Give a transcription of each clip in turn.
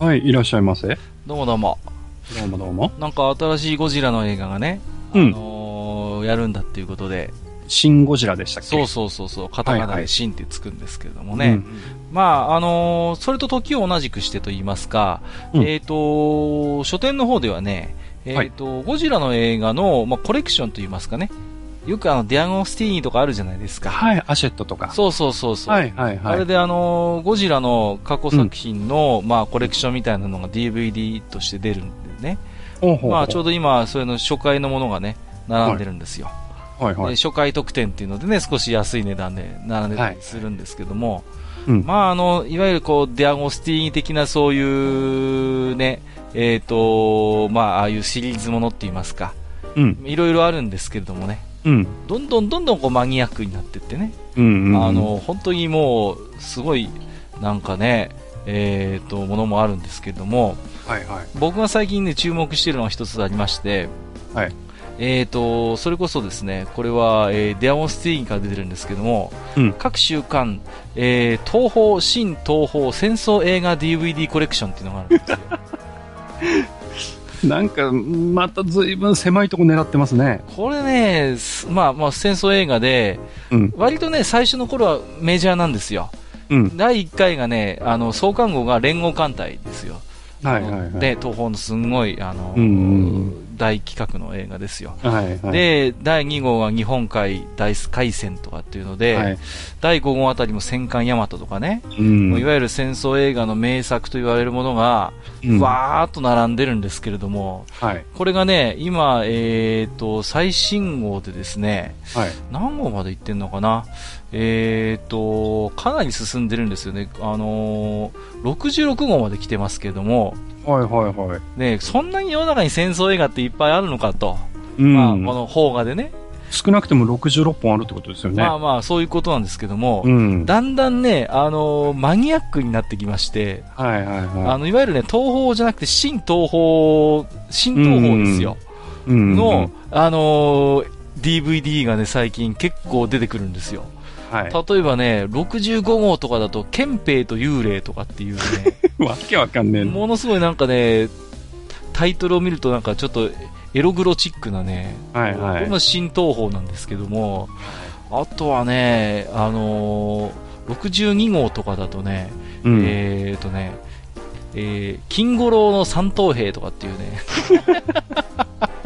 はい、いらっしゃいませ。どうもどうも。どうもどうも。なんか新しいゴジラの映画がね、うん。あのーやるんだっていうことで、シン・ゴジラでしたっけ？そうそうそうそう、カタカナではいはい。シンってつくんですけれどもうね。ん。まあ、あのーそれと時を同じくしてと言いますか、うん。えっ、と、書店の方ではね、えっ、と、ゴジラの映画の、まあ、コレクションと言いますかね。よくあの、ディアゴスティーニとかあるじゃないですか。はい、アシェットとか。そうそうそうそう。はい、はい、はい。あれであのーゴジラの過去作品の、まあ、コレクションみたいなのが DVD として出るんでね。ほうまあ、ちょうど今、それの初回のものがね、並んでるんですよ。はい、はい。で初回特典っていうのでね、少し安い値段で並んでたりするんですけども、うん。まあ、あの、いわゆるこう、デアゴスティーニ的なそういうね、えっ、と、まあ、ああいうシリーズものって言いますか、うん。いろいろあるんですけれどもね、うん。どんどんどんどんこうマニアックになってってね、うん。うんあ、の、本当にもう、すごい、なんかね、えっ、と、ものもあるんですけれども、はい、はい。僕が最近ね、注目しているのが一つありまして、はい。えーと、それこそですね、これは、えーデアモンスティーンから出てるんですけども、うん各週間、えー東宝、新東宝戦争映画 DVD コレクションっていうのがあるんですよ。なんか、また随分狭いとこ狙ってますね。これね、すまあまあ戦争映画で、うん。割とね、最初の頃はメジャーなんですよ。うん。第1回がね、あの、創刊号が連合艦隊ですよ。はい、はい、はい。で、東宝のすんごい、あの、うんうん大企画の映画ですよ。はい、はい。、で、第2号が日本海大海戦とかっていうので、はい。第5号あたりも戦艦ヤマトとかね、うん。いわゆる戦争映画の名作と言われるものが、うんわーっと並んでるんですけれども、はい。これがね、今、えーと、最新号でですね、はい。何号まで行ってんのかな？えーと、かなり進んでるんですよね。あのー、66号まで来てますけれども、はい、はい、はい。ね、そんなに世の中に戦争映画っていっぱいあるのかと。うん。まあ、この邦画でね。少なくても66本あるってことですよね。まあまあ、そういうことなんですけども、うん。だんだんね、あのーマニアックになってきまして、はい、はい、はい。あの、いわゆるね、東宝じゃなくて、新東宝、新東宝ですよ。うん。の、あのー DVD がね、最近結構出てくるんですよ。はい。例えばね、65号とかだと、憲兵と幽霊とかっていうね、わけわかんねえな。ものすごいなんかね、タイトルを見るとなんかちょっとエログロチックなね、はい、こはいれも。新東宝なんですけども、あとはね、あのー62号とかだとね、うん。えーとね、えー、金五郎の三等兵とかっていうね。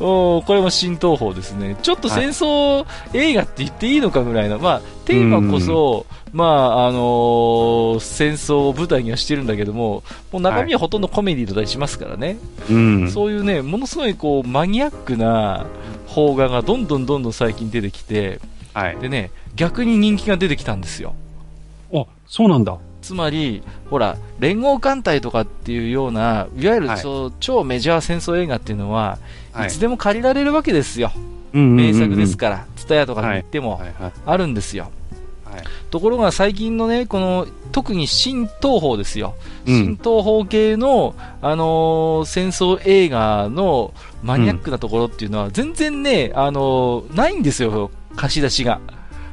おーこれも新東宝ですね。ちょっと戦争映画って言っていいのかぐらいの、まあ、テーマこそ、まあ、あのー戦争を舞台にはしてるんだけども、もう中身はほとんどコメディだったりしますからね。うん。そういうね、ものすごいこう、マニアックな邦画がどんどんどんどん最近出てきて、はい。でね、逆に人気が出てきたんですよ。あ、そうなんだ。つまり、ほら、連合艦隊とかっていうような、いわゆるはいそう、超メジャー戦争映画っていうのは、はいいつでも借りられるわけですよ。うん名作ですから、ツタヤとかに行っても。あるんですよ。はい。ところが最近のね、この、特に新東宝ですよ。うん新東宝系の、あのー戦争映画のマニアックなところっていうのは、全然ね、あのーないんですよ、貸し出しが。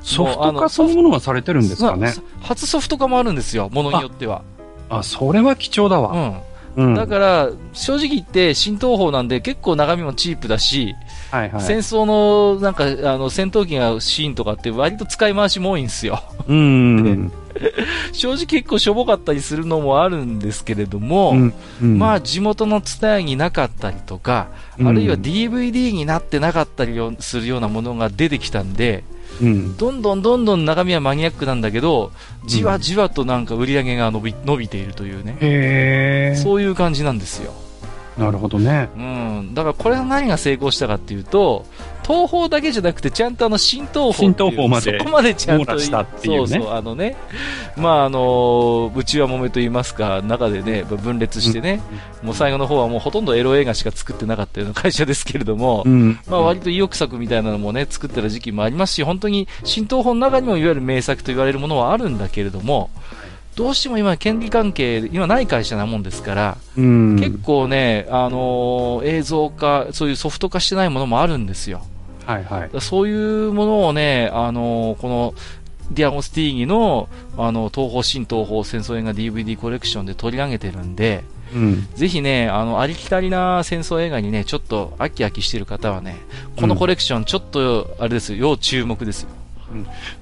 ソフト化そのものがされてるんですかね。ま初ソフト化もあるんですよ、ものによっては。あ、それは貴重だわ。うん。うん。だから、正直言って、新東宝なんで結構中身もチープだし、はいはい。戦争の、なんか、あの、戦闘機がシーンとかって割と使い回しも多いんですよ。うんうん 正直結構しょぼかったりするのもあるんですけれども、うん。うん。まあ、あ地元の伝えになかったりとか、あるいは DVD になってなかったりするようなものが出てきたんで、うん。どんどんどんどん中身はマニアックなんだけど、じわじわとなんか売り上げが伸び伸びているというね。そういう感じなんですよ。なるほどね。うん。だからこれが何が成功したかっていうと、東宝だけじゃなくて、ちゃんとあの、新東宝新東宝までそこまでちゃんと、したっていうねそうそう、あのね、まああの、内輪もめと言いますか、中でね、分裂してね、もう最後の方はもうほとんどエロ映画しか作ってなかったような会社ですけれども、うん。まあ割と意欲作みたいなのもね、作ってた時期もありますし、本当に新東宝の中にもいわゆる名作と言われるものはあるんだけれども、どうしても今、権利関係、今ない会社なもんですから、うん。結構ね、あのー映像化、そういうソフト化してないものもあるんですよ。はいはいそういうものをね、あのーこの、ディアゴスティーギの、あの、東宝新東宝戦争映画 DVD コレクションで取り上げてるんで、うん。ぜひね、あの、ありきたりな戦争映画にね、ちょっと飽き飽きしてる方はね、このコレクション、ちょっと、あれですよ、要注目ですよ。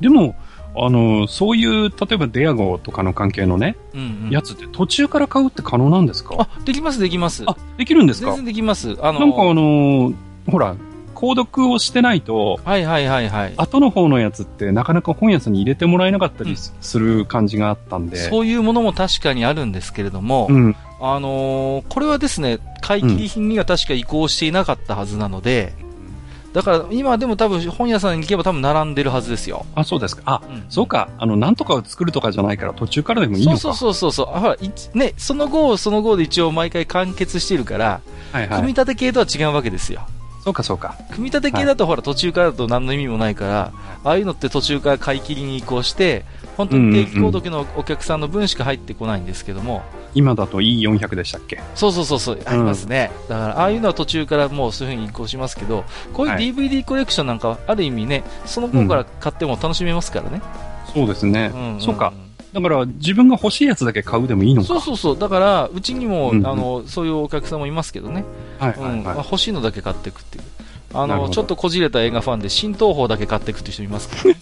でも、あの、そういう、例えばデアゴとかの関係のね、うん、うん。やつって途中から買うって可能なんですか？あ、できます、できます。あ、できるんです全か然できます。あのなんかあのーほら、購読をしてないと、はいはいはいはい。後の方のやつってなかなか本屋さんに入れてもらえなかったりすする感じがあったんで。そういうものも確かにあるんですけれども、うん。あのーこれはですね、買い切り品には確か移行していなかったはずなので、だから今でも多分本屋さんに行けば多分並んでるはずですよ。あ、そうですか。あ、うんそうか。あの、なんとかを作るとかじゃないから途中からでもいいのか。そうそうそうそうそう。あほら、いね、その後、その後で一応毎回完結してるから、はいはい。組み立て系とは違うわけですよ。そうかそうか。組み立て系だとほら途中からだと何の意味もないから、ああいうのって途中から買い切りに移行して、本当に定期購読のお客さんの分しか入ってこないんですけども、今だと E400 でしたっけ？そうそうそうそう、ありますね。だから、ああいうのは途中からもうそういう風に移行しますけど、こういうはい DVD コレクションなんかは、ある意味ね、その頃から買っても楽しめますからね。そうですね。んんんそうか。。だから自分が欲しいやつだけ買うでもいいのか。そうそうそう。だから、うちにも、うんうんあの、そういうお客さんもいますけどね。欲しいのだけ買っていくっていう。あの、ちょっとこじれた映画ファンで、新東宝だけ買っていくっていう人いますけど、ね、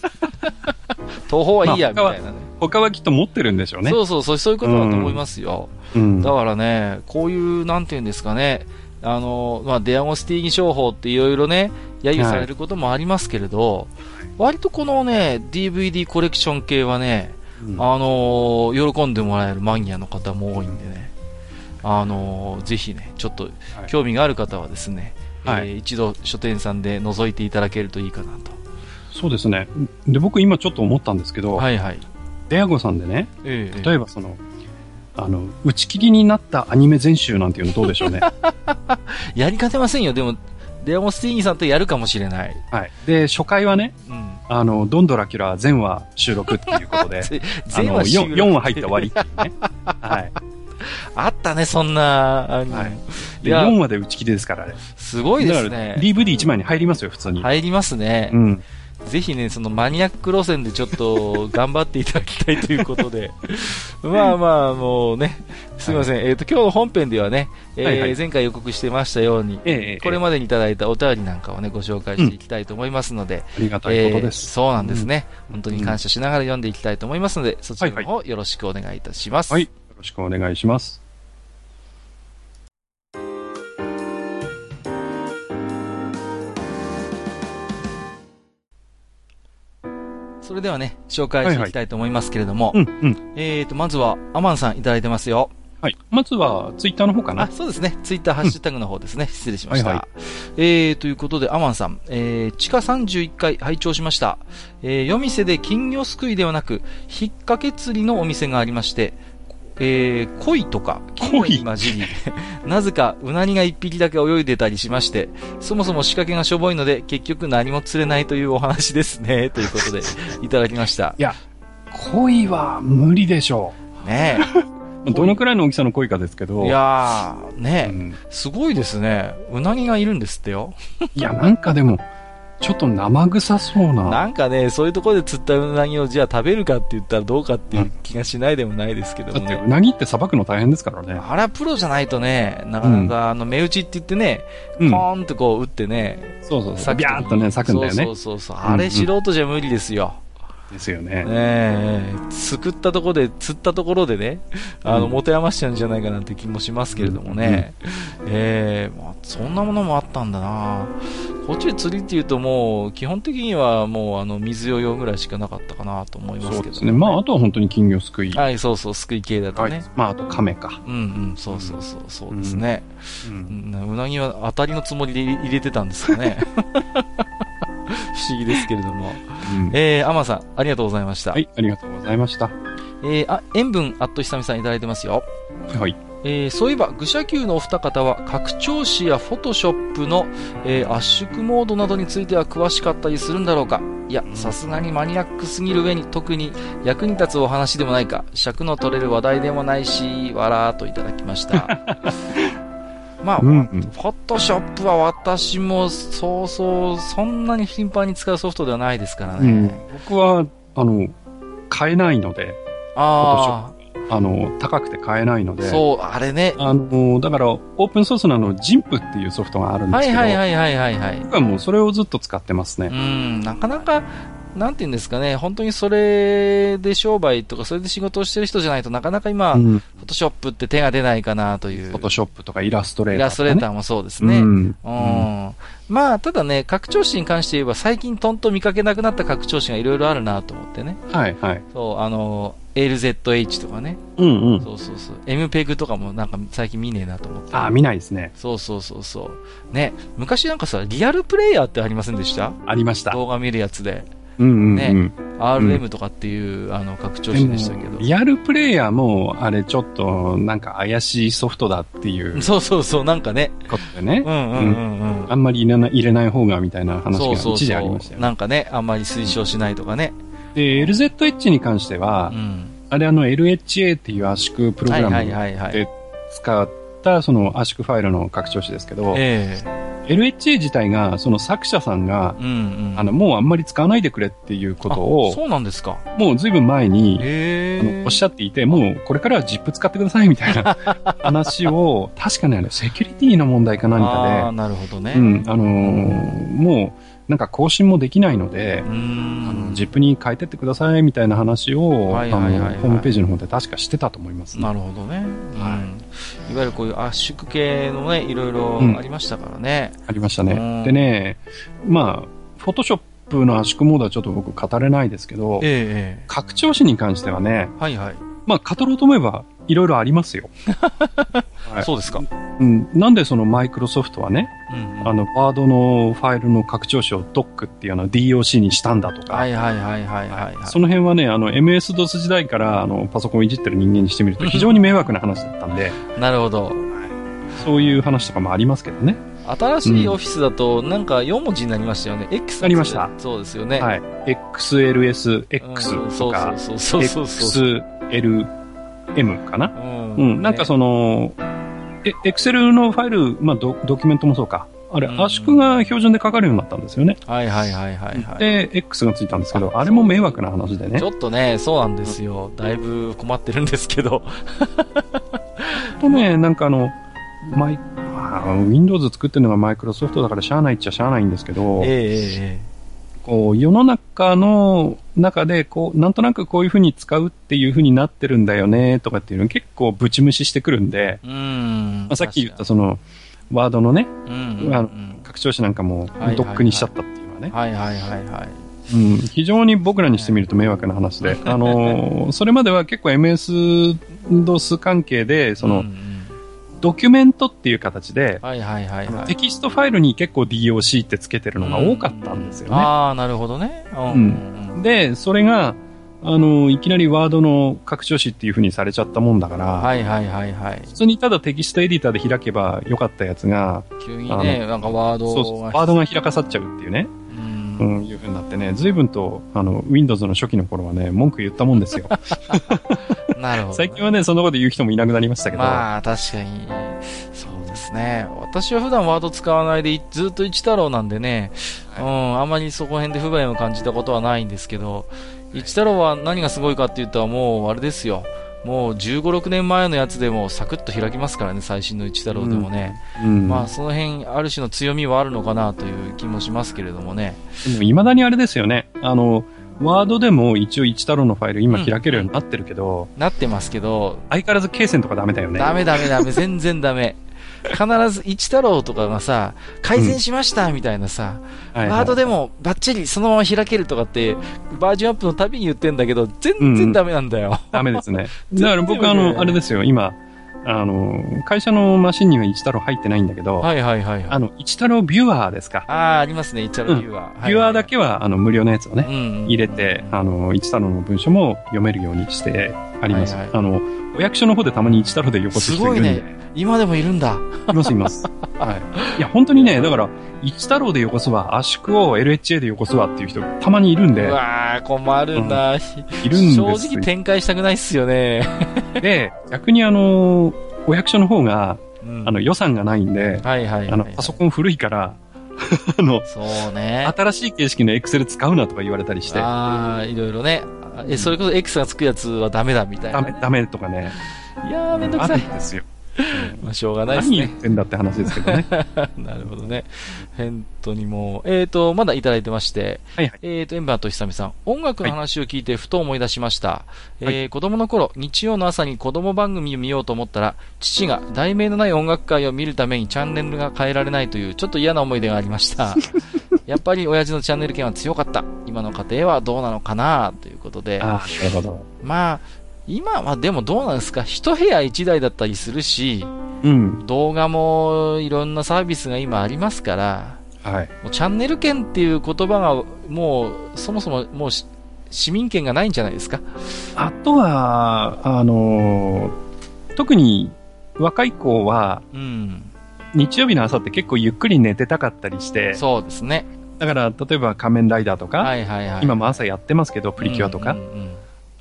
東宝はいいや、みまあたいなね。い。他はきっと持ってるんでしょうね。そうそうそう、そういうことだと思いますよ。うん。だからね、こういう、なんていうんですかね、あの、まあ、デアゴスティーニ商法っていろいろね、揶揄されることもありますけれど、割とこのね、DVD コレクション系はね、うんあの喜んでもらえるマニアの方も多いんでね、あのぜひね、ちょっと興味がある方はですね、はいえー一度書店さんで覗いていただけるといいかなそうですね。で、僕今ちょっと思ったんですけと。ど、はいはい。デアゴさんでね、ええ例えばその、あの、打ち切りになったアニメ全集なんていうのどうでしょうね。やりかねませんよ。でも、デアゴスティーニさんとやるかもしれない。はい。で、初回はね、うん。あの、ドンドラキュラ全話収録っていうことで、全話収 4, 録4話入って終わりっていうね。はい。あったね、そんな、あのはいい、で、や、4話で打ち切りですからね。すごいですだからね。DVD1 枚に入りますよ、普通に。入りますね。うん。ぜひね、そのマニアック路線でちょっと頑張っていただきたいということで。まあまあ、もうね、すみません。えっ、と、今日の本編ではね、えーはいはい前回予告してましたように、ええええこれまでにいただいたお便りなんかをね、ご紹介していきたいと思いますので、ありがたいことえーです。そうなんですね、本当に感謝しながら読んでいきたいと思いますので、そちらの方よろしくお願いいたします。はい。よろしくお願いします。それではね、紹介していきたいと思いますけれども、うん、うん。えーと、まずは、アマンさんいただいてますよ。はい。まずは、ツイッターの方かあ、な。そうですね。ツイッターハッシュタグの方ですね。失礼しました。はいはえー、ということで、アマンさん、えー、地下31階拝聴しました。えー、夜店で金魚すくいではなく、引っ掛け釣りのお店がありまして、えー、鯉とか、金魚に混じり、なぜかうなぎが一匹だけ泳いでたりしまして、そもそも仕掛けがしょぼいので、結局何も釣れないというお話ですね、ということで、いただきました。恋は無理でしょねう。どのくらいの大きさの恋かですけえ。ど。いやー、ねえ、うんすごいですね。うなぎがいるんですってよ。いや、なんかでも、ちょっと生臭そうな。なんかね、そういうところで釣ったうなぎをじゃあ食べるかって言ったらどうかっていう気がしないでもないですけどだって、もね。うなぎってさばくの大変ですからね。あれはプロじゃないとね、なかなか、あの、目打ちって言ってね、うんポ。ーンってこう打ってね、そうそうそう。裂くビャーっとね、咲くんだよね。そうそうそうそう。あれ素人じゃ無理ですよ。ですよね。ねえ、すくったところで、釣ったところでね、あの、うん持て余しちゃうんじゃないかなって気もしますけれどもね。ええまあ、そんなものもあったんだなこっちで釣りっていうともう、基本的にはもう、あの、水用用ぐらいしかなかったかなと思いますけど、そうですね。まあ、あとは本当に金魚すくい。はい、そうそう、すくい系だとね。まあ、あと亀か。うんうん、そうそうそう、そうですね。う。うんんうなぎは当たりのつもりで入れてたんですかね。不思議ですけれども。うんえー、アマさん、ありがとうございました。はい、ありがとうございました。えー、あ、塩分、あっと久々にいただいてますよ。はい。えーそういえば、愚者級のお二方は、拡張子やフォトショップの、えー圧縮モードなどについては詳しかったりするんだろうかいや、さすがにマニアックすぎる上に特に役に立つお話でもないか、尺の取れる話題でもないし、わらーといただきました。まあ、うんうんフォトショップは私もそうそう、そんなに頻繁に使うソフトではないですからね。うん。僕は、あの、買えないので、ああの、高くて買えないのあ、で、そう、あれね。あの、だから、オープンソースのあの、ジンプっていうソフトがあるんですはいけど、はいはいはいはいはい。僕はもうそれをずっと使ってますね。うん、なかなか、なんて言うんですかね、本当にそれで商売とか、それで仕事をしてる人じゃないとなかなか今、フうん。ォトショップって手が出ないかなという。フォトショップとかイラストレーイターね。ラストレーターもそうですね。ううん。ん。まあ、ただね、拡張子に関して言えば、最近とんと見かけなくなった拡張子がいろいろあるなと思ってね。はいはい。そう、あの、LZH とかね。うんうん。そうそうそう。MPEG とかもなんか最近見ねえなと思って。あ、見ないですね。そうそうそうそう。ね、昔なんかさ、リアルプレイヤーってありませんでした？ありました。動画見るやつで。うんうんうん。ね RM とかっていう、あの、拡張子でしたけど。リアルプレイヤーも、あれちょっと、なんか怪しいソフトだっていうそうそうそう、なんかね。ことでねう。んうんうんうん。あんまり入れない入れない方がみたいな話が一時あり。ましたよね。なんかね、あんまり推奨しないとかね。で、LZH に関してはう、ん。あれあの LHA っていう圧縮プログラム。で使ったその圧縮ファイルの拡張子ですけど、え LHA 自体がその作者さんがえ、うんうん。あの、もうあんまり使わないでくれっていうことあを、そうなんですか。もうずいぶん前に。あのおっしゃっていて、もうこれからは ZIP 使ってくださいみたいな 話を、確かにあれ、セキュリティの問題か何ああ、かなるほどね。で、うん、あのーもう、なんか更新もできないのでう、ーん。あの ZIP に変えてってくださいみたいな話を、あのはいはいはいはいホームページの方で確かしてたと思いますね。なるほどね。うん。はいいわゆるこういう圧縮系のね、いろいろうんありましたからね。ありましたうんね。でね、まあ、フォトショップの圧縮モードはちょっと僕語れないですけど、えええ拡張子に関してはね、え。はいはい。まあ、語ろうと思えば、いろいろありますよ。はいそうですか。うん、なんでそのマイクロソフトはね、うんうん。あの、ワードのファイルの拡張子を Doc っていうのを DOC にしたんだとか、はいはいはいはいはいはい。その辺はね、あの、MS-DOS 時代から、あの、パソコンをいじってる人間にしてみると非常に迷惑な話だったんで、なるほど。そういう話とかもありますけどね。新しいオフィスだと、なんか4文字になりましたよね。X なりましたそうですよね。はい。XLS、X うんとか、そうそうそうそうそう。XLM かな？うんうん、なんかその、え、Excel のファイル、まあド、ドキュメントもそうか。あれ、うん圧縮が標準で書かれるようになったんですよね。はいはいはいはいはい。で、X がついたんですけど、あれも迷惑な話でねち。ょっとね、そうなんですよ。だいぶ困ってるんですけど。とね、なんかあの、マイ、まあ Windows 作ってるのがマイクロソフトだからしゃあないっちゃしゃあないんですけど、えええこう、世の中の中で、こう、なんとなくこういう風に使うっていう風になってるんだよね、とかっていうの結構ぶち無視してくるんで、えうん。まあ、さっき言ったその、ワードのね、うんうんあのうん。拡張子なんかもはいドックにしちゃったっていうのはね、はいはいはいはい。うん、非常に僕らにしてみると迷惑な話で、あのーそれまでは結構 MS-DOS 関係で、その、うんうんドキュメントっていう形で、はいはいはいはい。テキストファイルに結構 DOC ってつけてるのが多かったんですよね。ああ、なるほどね。うんうんうん。で、それが、あの、いきなりワードの拡張子っていう風にされちゃったもんだから、はいはいはいはい。普通にただテキストエディターで開けばよかったやつが、急にね、なんかワードそうそう、ワードが開かさっちゃうっていうね、ううんん、いう風になってね、随分と、あの、Windows の初期の頃はね、文句言ったもんですよ。なるほど。最近はね、そんなこと言う人もいなくなりましたけど、まあ、確かに、そうですね。私は普段ワード使わないで、いずっと一太郎なんでね、うん、あんまりそこら辺で不便を感じたことはないんですけど、一太郎は何がすごいかって言ったらもう、あれですよ。もう15、6年前のやつでもサクッと開きますからね、最新の一太郎でもね。うん。まあ、その辺、ある種の強みはあるのかなという気もしますけれどもね。でも未だにあれですよね、あの、ワードでも一応一太郎のファイル今開けるようになってるけど、なってますけど、相変わらず罫線とかダメだよね。ダメダメダメ、全然ダメ。必ず一太郎とかがさ、改善しましたみたいなさ、はいはいワードでもバッチリそのまま開けるとかって、バージョンアップのたびに言ってんだけど、全然ダメなんだよ。ダメですね。だから僕あの、あれですよ、今、あの、会社のマシンには一太郎入ってないんだけど、はいはいはいはい。あの、一太郎ビュアーですか？ああ、ありますね、一太郎ビューは。ビュアーだけは、あの、無料のやつをね、うん入れて、あの、一太郎の文章も読めるようにしてあります。はいはいあの、お役所の方でたまに一太郎でよこす人いるんで。すごい今でもいるんだ。いますいます。はい。いや、本当にね、だから、一太郎でよこすわ、圧縮を LHA でよこすわっていう人たまにいるんでう、わー、困るんだ。いるんですよ正直展開したくないっすよね。で、逆にあの、お役所の方が、うんあの、予算がないんで、はいはいはい。あの、パソコン古いから、あの、そうね。新しい形式のエクセル使うなとか言われたりして、ああ、いろいろね。あえ、それこそ X がつくやつはダメだみたいな。ダメ、ダメとかね、いやー、めんどくさいある。んですよ。まあ、しょうがないですね。何言ってんだって話ですけどね。なるほどね。本当にもう、えっ、と、まだいただいてまして、はいはい。えっ、と、エンバーとひさみさん、音楽の話を聞いてふと思い出しました。えーは子供の頃、日曜の朝に子供番組を見ようと思ったら、父が題名のない音楽会を見るためにチャンネルが変えられないという、ちょっと嫌な思い出がありました。やっぱり親父のチャンネル権は強かった。今の家庭はどうなのかなということで。ああ、なるほど。まあ、今はでもどうなんですか？一部屋一台だったりするし、うん。動画もいろんなサービスが今ありますから、はい。もうチャンネル権っていう言葉がもうそもそももうし市民権がないんじゃないですか？あとは、あのー特に若い子は、うん。日曜日の朝って結構ゆっくり寝てたかったりして、そうですね。だから、例えば仮面ライダーとか、はいはいはい。今も朝やってますけど、プリキュアとか、うんうんうん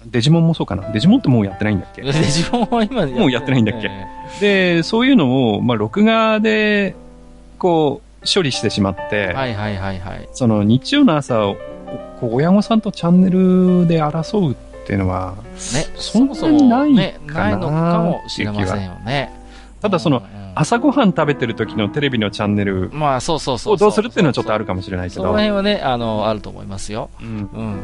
デジモンもそうかな？デジモンってもうやってないんだっけ？デジモンは今もうやってないんだっけ？ねで、そういうのを、まあ、録画で、こう、処理してしまって、はいはいはいはい。その日曜の朝親御さんとチャンネルで争うっていうのは、ね、そんなにそもそもないね、かなないのかもしれませんよね。ただその朝ごはん食べてる時のテレビのチャンネルまあそうそうそうをどうするっていうのはちょっとあるかもしれないけどその。辺はね、あの、あると思いますよ。うんうんうんうん。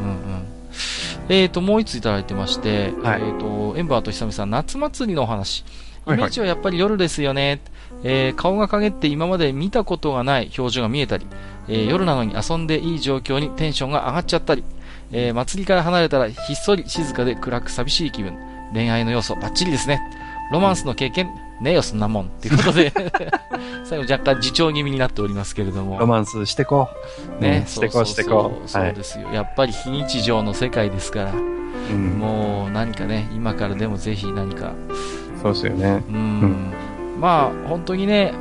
えっ、と、もう一ついただいてまして、はいえっ、と、エンバーとひさみさん、夏祭りのお話。イはいはいメージはやっぱり夜ですよね。えー顔が陰って今まで見たことがない表情が見えたり、えー夜なのに遊んでいい状況にテンションが上がっちゃったり、えー祭りから離れたらひっそり静かで暗く寂しい気分。恋愛の要素バッチリですね。ロマンスの経験、ねえよ、そんなもん。っていうことで、最後若干自重気味になっておりますけれども。ロマンスしてこう。ね、うんしてこうしてこう。そうですよ。やっぱり非日常の世界ですから、うんもう何かね、今からでもぜひ何か、そうですよね。うん、まあ本当にね、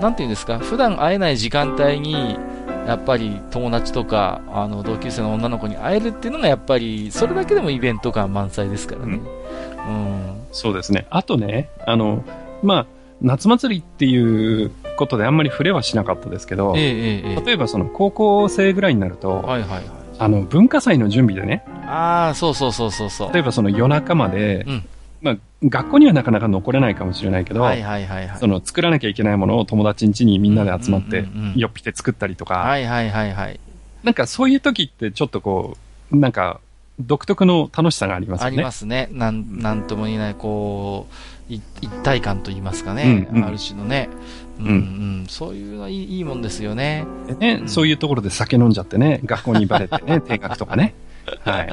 なんていうんですか、普段会えない時間帯に、やっぱり友達とか、あの、同級生の女の子に会えるっていうのがやっぱり、それだけでもイベント感満載ですからね。うん。そうですね。あとね、あの、まあ、夏祭りっていうことであんまり触れはしなかったですけど、ええ例えばその高校生ぐらいになると、はいはいはい。あの、文化祭の準備でね、ああ、そうそうそうそうそう。例えばその夜中まで、うんまあ、学校にはなかなか残れないかもしれないけど、はいはいはいはい。その作らなきゃいけないものを友達ん家にみんなで集まってよっぴて作ったりとか、はいはいはいはい。なんかそういう時ってちょっとこう、なんか独特の楽しさがありますよね。ありますね。なん、なんとも言えない、こう、い一体感と言いますかね。うんうんある種のね。うん、ううんん、そういうのはいいいいもんですよね。でね、うんそういうところで酒飲んじゃってね、学校にバレてね、定額とかね。はい。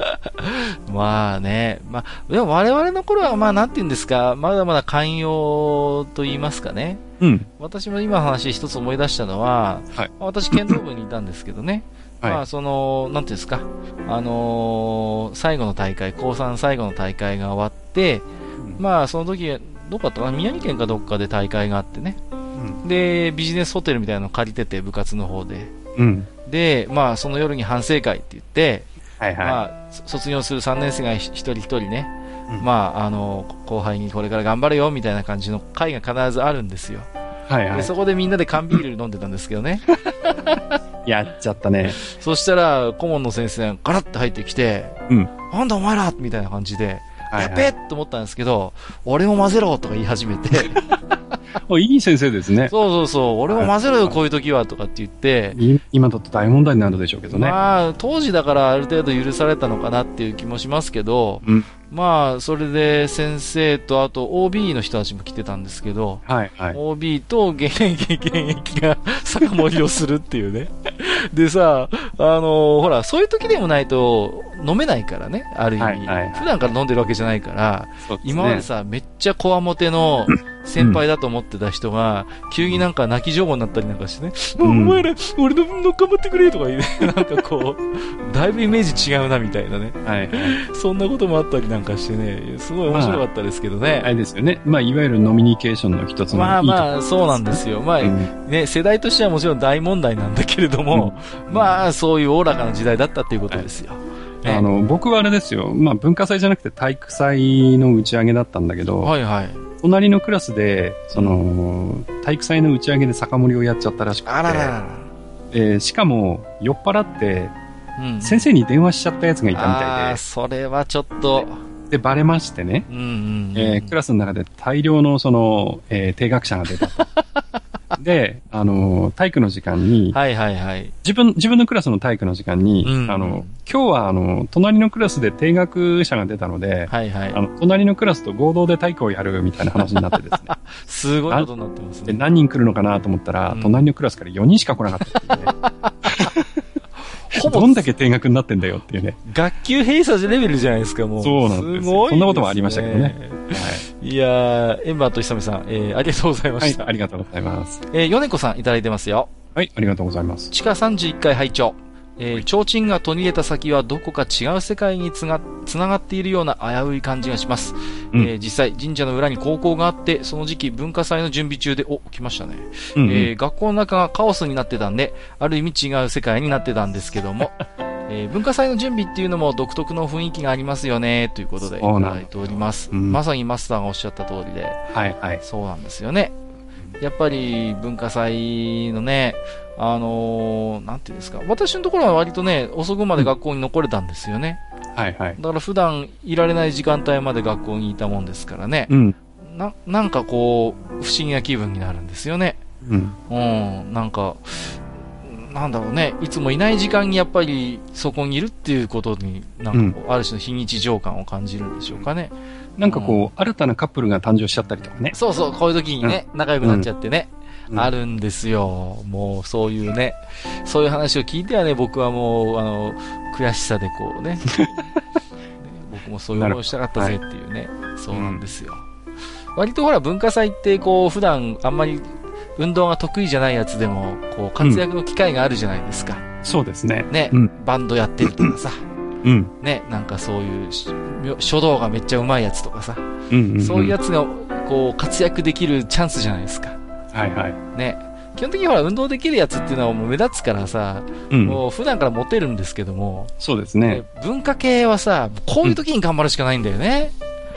まあね。まあ、でも我々の頃は、まあなんて言うんですか、まだまだ寛容と言いますかね。うん。私も今の話一つ思い出したのは、はいまあ私剣道部にいたんですけどね。はいまあその、なんていうんですか、あのー最後の大会、高3最後の大会が終わって、まあその時、どこだったかな？宮城県かどっかで大会があってね。うん。で、ビジネスホテルみたいなの借りてて、部活の方で。うん。で、まあその夜に反省会って言って、はいはまあそ卒業する3年生が一人一人ね、うんまああの、後輩にこれから頑張れよみたいな感じの会が必ずあるんですよ。い。はいはいで、。そこでみんなで缶ビール飲んでたんですけどね。やっちゃったね。そしたら、顧問の先生がガラッと入ってきて、うん。なんだお前らみたいな感じで、はい、やっべえと思ったんですけど、俺も混ぜろとか言い始めて、おいい先生ですね。そうそうそう、俺も混ぜろよこういう時はとかって言って、い今だと大問題になるでしょうけどね。まあ、当時だからある程度許されたのかなっていう気もしますけど、うん。まあ、それで先生と、あと OB の人たちも来てたんですけど、はいはい。OB と現役、現役が 酒盛りをするっていうね。でさ、あのほら、そういう時でもないと飲めないからね、ある意味。はいはい普段から飲んでるわけじゃないから、ね今までさ、めっちゃこわもての先輩だと思ってた人が、急になんか泣き情報になったりなんかしてね、うんお前ら、俺の分の頑張ってくれとか言うね、なんかこう、だいぶイメージ違うなみたいなね。はいはい。そんなこともあったりなんかしてね、すごい面白かったですけどね。あれですよね。まあ、いわゆるノミニケーションの一つのまあいいとこまあ、そうなんですよ。まあ、うんね、世代としてはもちろん大問題なんだけれども、まあ、そういうおおらかな時代だったっていうことですよ。ねあの、僕はあれですよ。まあ、文化祭じゃなくて体育祭の打ち上げだったんだけど、はいはい。隣のクラスで、その、体育祭の打ち上げで酒盛りをやっちゃったらしくて、あらららえーしかも、酔っ払って、ら。うん。先生に電話しちゃったやつがいたみあたあ、それはちょっと、いで、で、バレましてね、うんうんうん。えークラスの中で大量のその、えー低学者が出たと。で、あの、体育の時間に、はいはいはい。自分、自分のクラスの体育の時間に、うんあの、今日はあの、隣のクラスで低学者が出たので、はいはいあ。の、隣のクラスと合同で体育をやるみたいな話になってですね。すごいことになってますで、ね。何人来るのかなと思ったら、うん隣のクラスから4人しか来なかったっていうね。ほぼどんだけ低学になってんだよっていうね。学級閉鎖レベルじゃないですか、もう。そうなんですよごいそんなこともありましたけどねいやー、エンバーと久美さん、えー、ありがとうございまはい。した。ありがとうございます。えー、米子さんいただいてますよ。はい、ありがとうございます。地下31階拝聴えー、提灯が途切れた先はどこか違う世界につが、つながっているような危うい感じがします。うんえー実際、神社の裏に高校があって、その時期文化祭の準備中で、お、来ましたね。うんうんえー学校の中がカオスになってたんで、ある意味違う世界になってたんですけども、えー文化祭の準備っていうのも独特の雰囲気がありますよね、ということでいただいております。うんまさにマスターがおっしゃった通りで、はい、はい。そうなんですよね。やっぱり文化祭のね、あのーなんていうんですか、私のところは割とね、遅くまで学校に残れたんですよね。はい、はい。だから普段いられない時間帯まで学校にいたもんですからね。うん。な、なんかこう、不思議な気分になるんですよね。うん。うん、なんか、なんだろうね、いつもいない時間にやっぱりそこにいるっていうことに、なんかこう、ある種の非日常感を感じるんでしょうかね。なんかこう、新たなカップルが誕生しちゃったりとかね。そうそう、こういう時にね、仲良くなっちゃってね、うんあるんですよ。もう、そういうね、そういう話を聞いてはね、僕はもう、あの、悔しさでこうね、ね 僕もそういう思いをしたかったぜっていうね、そうなんですよ。割とほら、文化祭ってこう、普段あんまり運動が得意じゃないやつでも、こう、活躍の機会があるじゃないですか。そうですね。ね、うん。バンドやってるとかさ、うん。ね、なんかそういうし、書道がめっちゃ上手いやつとかさ、うん。んそういうやつが、こう、活躍できるチャンスじゃないですか。はい、はい。ね。基本的にほら、運動できるやつっていうのはもう目立つからさ、うん。もう普段からモテるんですけども、そうですね。文化系はさ、こういう時に頑張るしかないんだよね。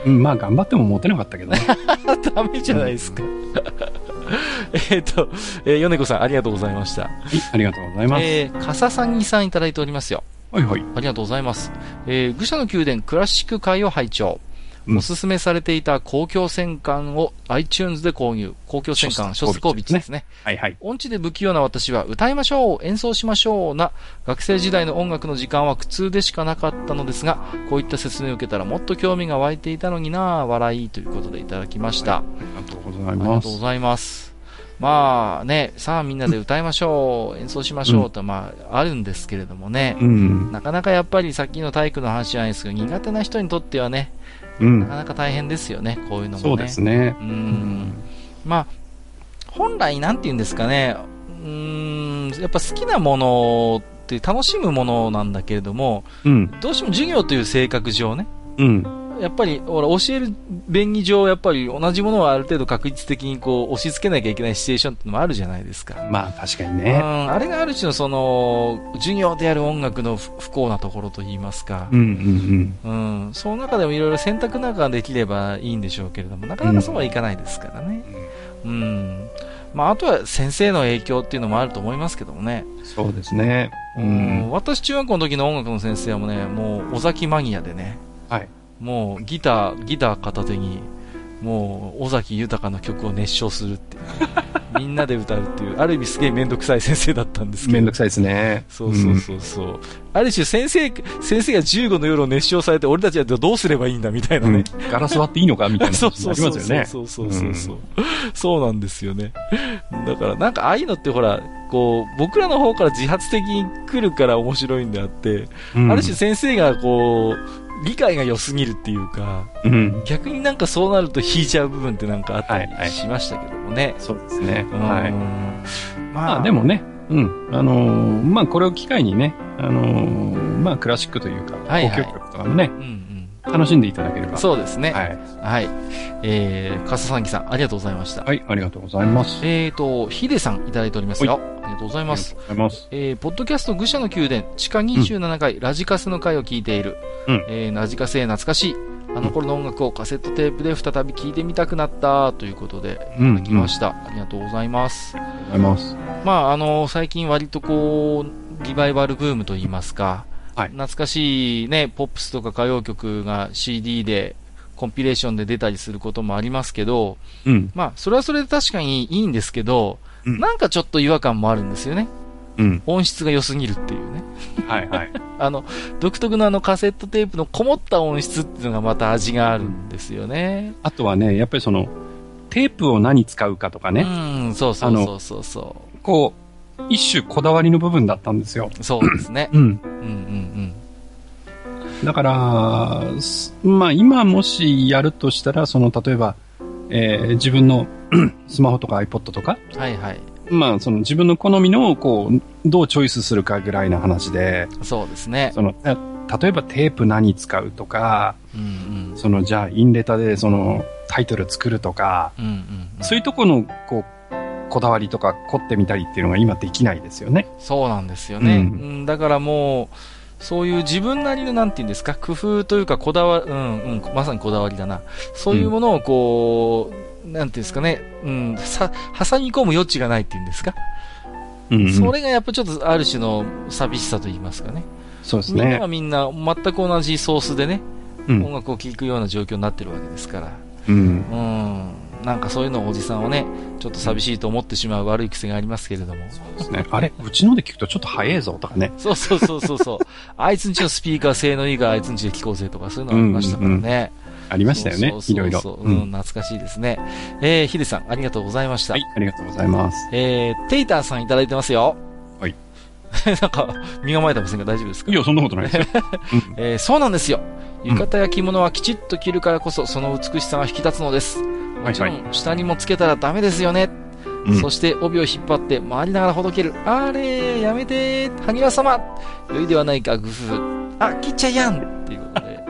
うん、まあ頑張ってもモテなかったけどね。ダメじゃないですか。えっと、えー、米子さんありがとうございました。はい、ありがとうございます。えー、笠さんぎさんいただいておりますよ。はい、はい。ありがとうございます。えー、愚者の宮殿クラシック会を拝聴。うんおすすめされていた公共戦艦を iTunes で購入。公共戦艦ショスコービッチですね。はい、はい。音痴で不器用な私は歌いましょう演奏しましょうな学生時代の音楽の時間は苦痛でしかなかったのですが、こういった説明を受けたらもっと興味が湧いていたのにな笑いということでいただきました。ありがとうございありがます。とうございます。まあね、さあみんなで歌いましょう、演奏しましょうと、まああるんですけれどもね、うん。なかなかやっぱりさっきの体育の話じゃないですけど、苦手な人にとってはね、う。なんかなか大変ですよね、こういうのもね。そうですね。んまあ、本来なんて言うんですかね、うーん、やっぱ好きなものって楽しむものなんだけれども、うん。どうしても授業という性格上ね、うん。やっぱり、ほら、教える便宜上、やっぱり同じものをある程度確率的にこう、押し付けなきゃいけないシチュエーションってのもあるじゃないですか。まあ確かにうん、ね。あれがある種のその、授業である音楽の不不幸なところといいますかう、んうんうん、その中でもいろいろ選択なんかができればいいんでしょうけれども、なかなかそうはいかないですからね。うん。まあ、あとは先生の影響っていうのもあると思いますけどもね。うん。そうですね。ううんん。私中学校の時の音楽の先生はもうね、もう尾崎マニアでね、はい。もうギター、ギター片手に、もう尾崎豊の曲を熱唱するっていうね、みんなで歌うっていう、ある意味すげえめんどくさい先生だったんですけど。めんどくさいですね。そうそうそうそう。ある種先生、先生が15の夜を熱唱されて、俺たちはどうすればいいんだみたいなうんね。ガラス割っていいのかみたいなそう話そうそうになりますよね。そうそうそうそう。そうなんですよね。だからなんかああいうのってほら、こう、僕らの方から自発的に来るから面白いんであって、うんある種先生がこう、理解が良すぎるっていうか、うん。逆になんかそうなると引いちゃう部分ってなんかあったはいはいりしましたけどもね。そうですね。うんはい。ままあでもね、うん。あのーまあこれを機会にね、あのーまあクラシックというか、はいはい交響曲とかもね、うんうん。楽しんでいただければ。そうですね。はい。はい。えー、笠さんぎさん、ありがとうございました。はい、ありがとうございます。えーと、ヒデさんいただいておりますよ。ありがとうございます。ありがとうございます。えー、ポッドキャスト愚者の宮殿、地下27階、ラジカセの回を聞いている。うんえー、ラジカセ懐かしい。あの頃の音楽をカセットテープで再び聞いてみたくなったということで、うんいただきました。ありがとうございます。ありがとうございます。まあ、あの最近割とこう、リバイバルブームといいますか、はい懐かしいね、ポップスとか歌謡曲が CD で、コンピレーションで出たりすることもありますけど、うん。まあ、それはそれで確かにいいんですけど、うんなんかちょっと違和感もあるんですよね。うん。音質が良すぎるっていうね。はいはい。あの、独特のあのカセットテープのこもった音質っていうのがまた味があるんですよね。あとはね、やっぱりその、テープを何使うかとかね、うん、そうそうそうそうそこう、一種こだわりの部分だったんですよ。う。そうですね。うん。うんうんだから、すまあ今もしやるとしたら、その例えば、えー自分の スマホとか iPod とか、うん。はいはい。まあその自分の好みのこう、どうチョイスするかぐらいの話で、そうですね。その、え例えばテープ何使うとか、うんうん。そのじゃあインレタでそのタイトル作るとか、うんうんうん。そういうとこのこう、こだわりとか凝ってみたりっていうのが今できないですよね。そうなんですよね。ううんん、だからもう、そういう自分なりのなんて言うんですか、工夫というかこだわ、うんうん、まさにこだわりだな。そういうものをこう、なんていうんですかね、うん、さ、挟み込む余地がないっていうんですか。うん、うん。それがやっぱちょっとある種の寂しさと言いますかね。そうですみんなねが。みんな全く同じソースでね、うん音楽を聴くような状況になってるわけですから。うん。うん。なんかそういうのをおじさんはね、ちょっと寂しいと思ってしまう悪い癖がありますけれども。ですね。あれ？うちので聞くとちょっと早いぞとかね。そうそうそうそうそう。あいつんちのスピーカー性能いいからあいつんちで聞こうぜとかそういうのありましたからね。ありましたよねそう。そういろいろ。そううん、うん。懐かしいですね。えー、ヒデさん、ありがとうございました。はい、ありがとうございます。えー、テイターさんいただいてますよ。はい。なんか、身構えてませんが大丈夫ですか？いや、そんなことないですよ。えーそうなんですよ。浴衣や着物はきちっと着るからこそ、その美しさが引き立つのです。もちろはいん、下にもつけたらダメですよね。うんそして、帯を引っ張って、回りながらほどける。あれやめて萩原様良いではないか、グフ。あ、切っちゃいやんっていうことで。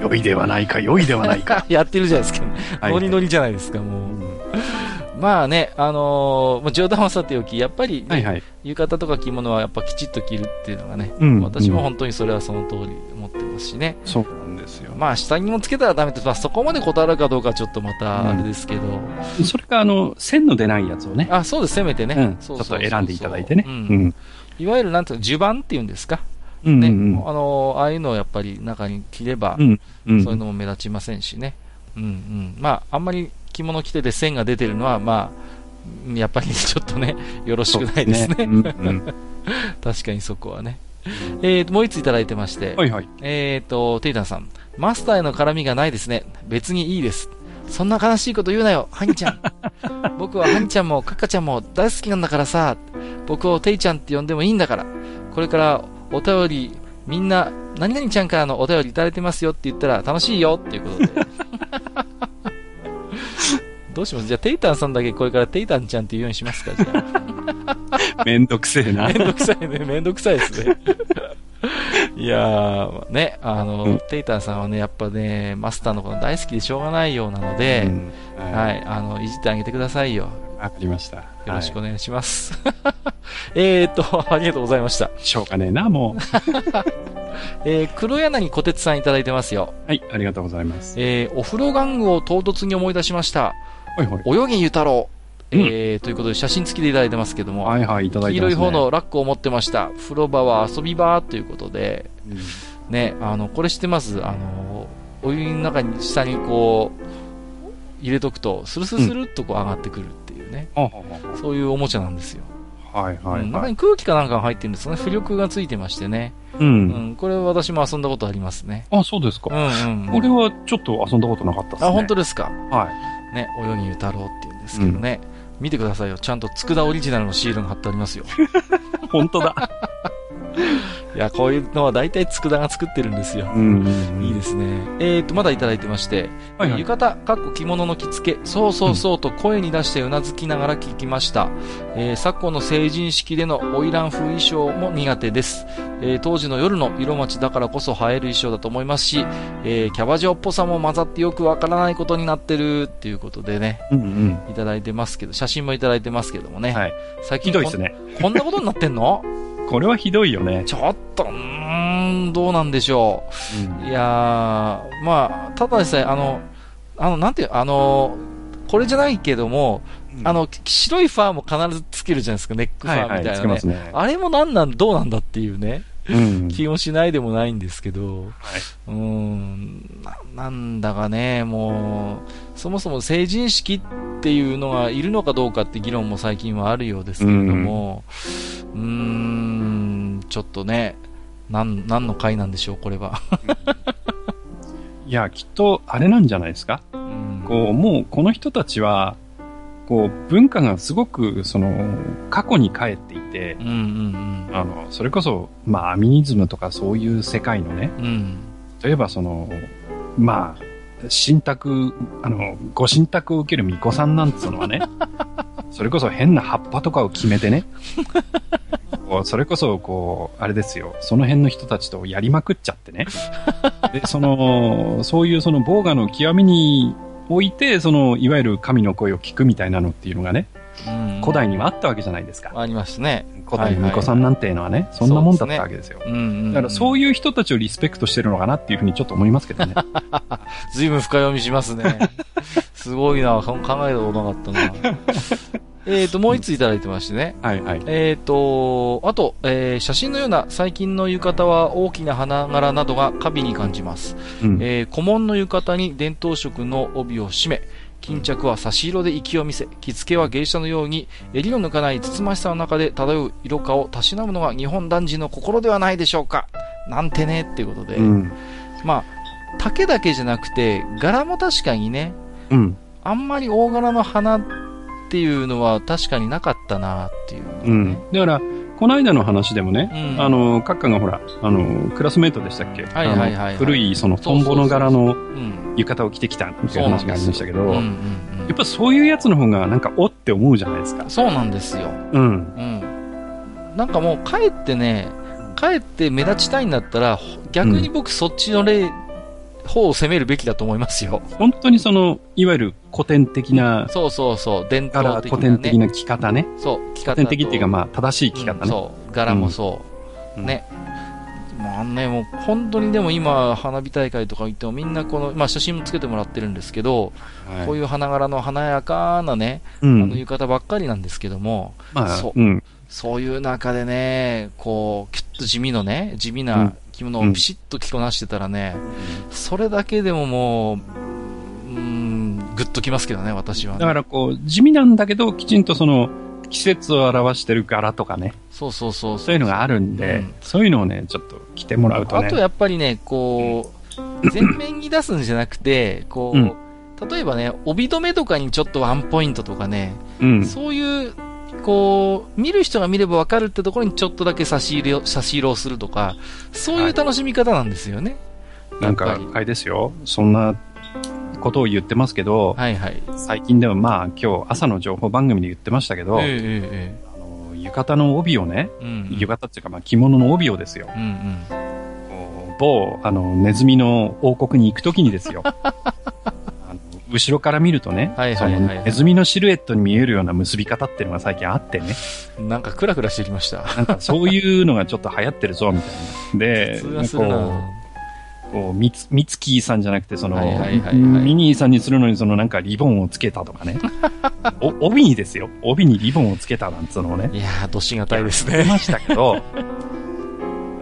良いではないか、良いではないか。やってるじゃないですか。はいノリノリじゃないですか、もう。まあね、あのーまあ冗談はさておき、やっぱり、ねはいはい。浴衣とか着物はやっぱきちっと着るっていうのがね、うん私も本当にそれはその通り思ってますしね。そう。まあ、下にもつけたらダメって、まあ、そこまで断るかどうかはちょっとまたあれですけど、それが、あの、線の出ないやつをね、あ、そうです、せめてね。うん、ちょっと選んでいただいてね。ううんん。いわゆるなんていうの、襦袢っていうんですか？うん。ね、うんあのーああいうのをやっぱり中に着れば、うん。うん。そういうのも目立ちませんしね。うんうん。まあ、あんまり着物着てて線が出てるのは、まあ、やっぱり ちょっとね、よろしくないですね。うんうん 確かにそこはね。えーと、もう一ついただいてまして、はいはい。えーと、テイタンさん、マスターへの絡みがないですね。別にいいです。そんな悲しいこと言うなよ、ハニちゃん。僕はハニちゃんもカッカちゃんも大好きなんだからさ、僕をテイちゃんって呼んでもいいんだから、これからお便り、みんな、何々ちゃんからのお便りいただいてますよって言ったら楽しいよっていうことで。どうします？じゃあ、テイタンさんだけこれからテイタンちゃんって言うようにしますかじゃあ。めんどくせえなめ。んどくさいね、めんどくさいですね。いやー、ね、あの、うんテイタンさんはね、やっぱね、マスターのこと大好きでしょうがないようなので、うんは、はいあの、いじってあげてくださいよ。わかりました。よよろしくお願いします。えーっと、ありがとうございました。しょうがねえな、もう。えー、黒柳小鉄さんいただいてますよ。はい、ありがとうございます。えー、お風呂玩具を唐突に思い出しました。はいはい。泳げゆ太郎。うんえー、ということで写真付きでいただいてますけども、はいはい、いただいね。色い方のラックを持ってました。風呂場は遊び場ということで、うん。ね、あの、これ知ってます？あの、お湯の中に、下にこ入れとくと、スルスルスルっとこう上がってくるっていうね、はははそういうおもちゃなんですよ。はいはいうん中はい。に空気かなんかが入ってるんですかね。浮力がついてましてね。う。うんん、これは私も遊んだことありますね。あ、そうですかう。んうん。俺はちょっと遊んだことなかったですね。あ、本当ですか？はい。ね、泳ぎゆ太郎っていうんですけどね。見てくださいよ。ちゃんと佃オリジナルのシールが貼ってありますよ。本当だ。いや、こういうのは大体佃が作ってるんですよ。うんうんうん。いいですね。えーと、まだいただいてまして、はいはい浴衣、かっこ着物の着付け、そうそうそうと声に出してうなずきながら聞きました。えー昨今の成人式での花魁風衣装も苦手です。えー当時の夜の色町だからこそ映える衣装だと思いますし、えーキャバ嬢っぽさも混ざってよくわからないことになってるっていうことでね、うんうん。いただいてますけど、写真もいただいてますけどもね。はい。最近ひどいですね。こんなことになってんの？これはひどいよね。ちょっと、うーん、どうなんでしょう。うんいやー、まあ、ただでさえ、あの、あの、なんていう、あの、これじゃないけども、あ、の、白いファーも必ずつけるじゃないですか、ネックファーはいはい、みたいなね。つけますね。あれもなんなん、どうなんだっていうね、うん。気もしないでもないんですけど、はい。うーん、ななんだかね、もう、そもそも成人式っていうのがいるのかどうかって議論も最近はあるようですけれども、うーん、ちょっとね、なん、何の回なんでしょう、これは。いや、きっと、あれなんじゃないですか？うんこう、もう、この人たちは、こう、文化がすごく、その、過去に帰っていてう、んうんあの、それこそ、まあ、アミニズムとかそういう世界のね、うん。うん。例えばその、まあ、信託、あの、ご神託を受ける巫女さんなんつうのはね、それこそ変な葉っぱとかを決めてね、それこそ、こう、あれですよ、その辺の人たちとやりまくっちゃってね。で、その、そういうその、防我の極みにおいて、その、いわゆる神の声を聞くみたいなのっていうのがね、うん古代にはあったわけじゃないですか。ありますね。古代の巫女さんなんていうのはね、そんなもんだったわけですよ。だからそういう。いう人たちをリスペクトしてるのかなっていうふうにちょっと思いますけどね。ずいぶん深読みしますね。すごいな、考えたことなかったな。えっと、もう一ついただいてましてね。はいはい。えっ、と、あと、えー写真のような最近の浴衣は大きな花柄などが過敏に感じます。うんえー古文の浴衣に伝統色の帯を締め、巾着は差し色で息を見せ、着付けは芸者のように襟を抜かないつつましさの中で漂う色香をたしなむのが日本男児の心ではないでしょうか。なんてねっていうことで。うん。まあ、丈だけじゃなくて、柄も確かにね、うん。あんまり大柄の花っていうのは確かになかったなっていう、うん。だから、この間の話でもね、うんあの、閣下がほら、あの、クラスメートでしたっけ？はいはいはいはい古い、その、トンボの柄のうん。浴衣を着てきたっていう話がありましたけど、うんうんやうんっぱそういうやつの方がなんか、おって思うじゃないですか。そうなんですよ。うん。うん。なんかもう、かえってね、かえって目立ちたいんだったら、ほ逆に僕そっちの例、方を攻めるべきだと思いますよ。本当にその、いわゆる古典的な、そうそうそう、伝柄、統的な、古ね。典的な着方ね。そう、着方と。古典的っていうか、まあ、正しい着方ね。うんそう、柄もそう。うんね。まあね、もう本当にでも今、花火大会とか行ってもみんなこの、まあ写真もつけてもらってるんですけど、はいこういう花柄の華やかなね、うんあの浴衣ばっかりなんですけども、まあ、そううん。そういう中でね、こう、きっと地味のね、地味うなん着物をピシッと着こなしてたらね、それだけでももう、うーん、ぐっときますけどね、私は、ね。だからこう、地味なんだけど、きちんとその、季節を表してる柄とかね、そうそうそうそういうのがあるんで、うんそういうのをね、ちょっと着てもらうとね。あとやっぱりね、こう、全面に出すんじゃなくて、こう、うん例えばね、帯留めとかにちょっとワンポイントとかね、うん。そういう、こう、見る人が見ればわかるってところにちょっとだけ差し入れを、差し色をするとか、そういう楽しみ方なんですよね。なんかあれですよ。そんなことを言ってますけど、はいはい。最近ではまあ今日朝の情報番組で言ってましたけど、えええあの浴衣の帯をね、えうん。浴衣っていうかまあ着物の帯をですよ。うんうん。某、あの、ネズミの王国に行くときにですよ。後ろから見るとね、はいはいはいそのネズミのシルエットに見えるような結び方っていうのが最近あってね。なんかクラクラしてきました。なんかそういうのがちょっと流行ってるぞ、みたいな。で、こう、こうミツ、ミツキーさんじゃなくて、その、はいはいはいはいミニーさんにするのに、そのなんかリボンをつけたとかね。お、帯にですよ。帯にリボンをつけたなんつうのをね。いやー、どしがたいですね。出ましたけど、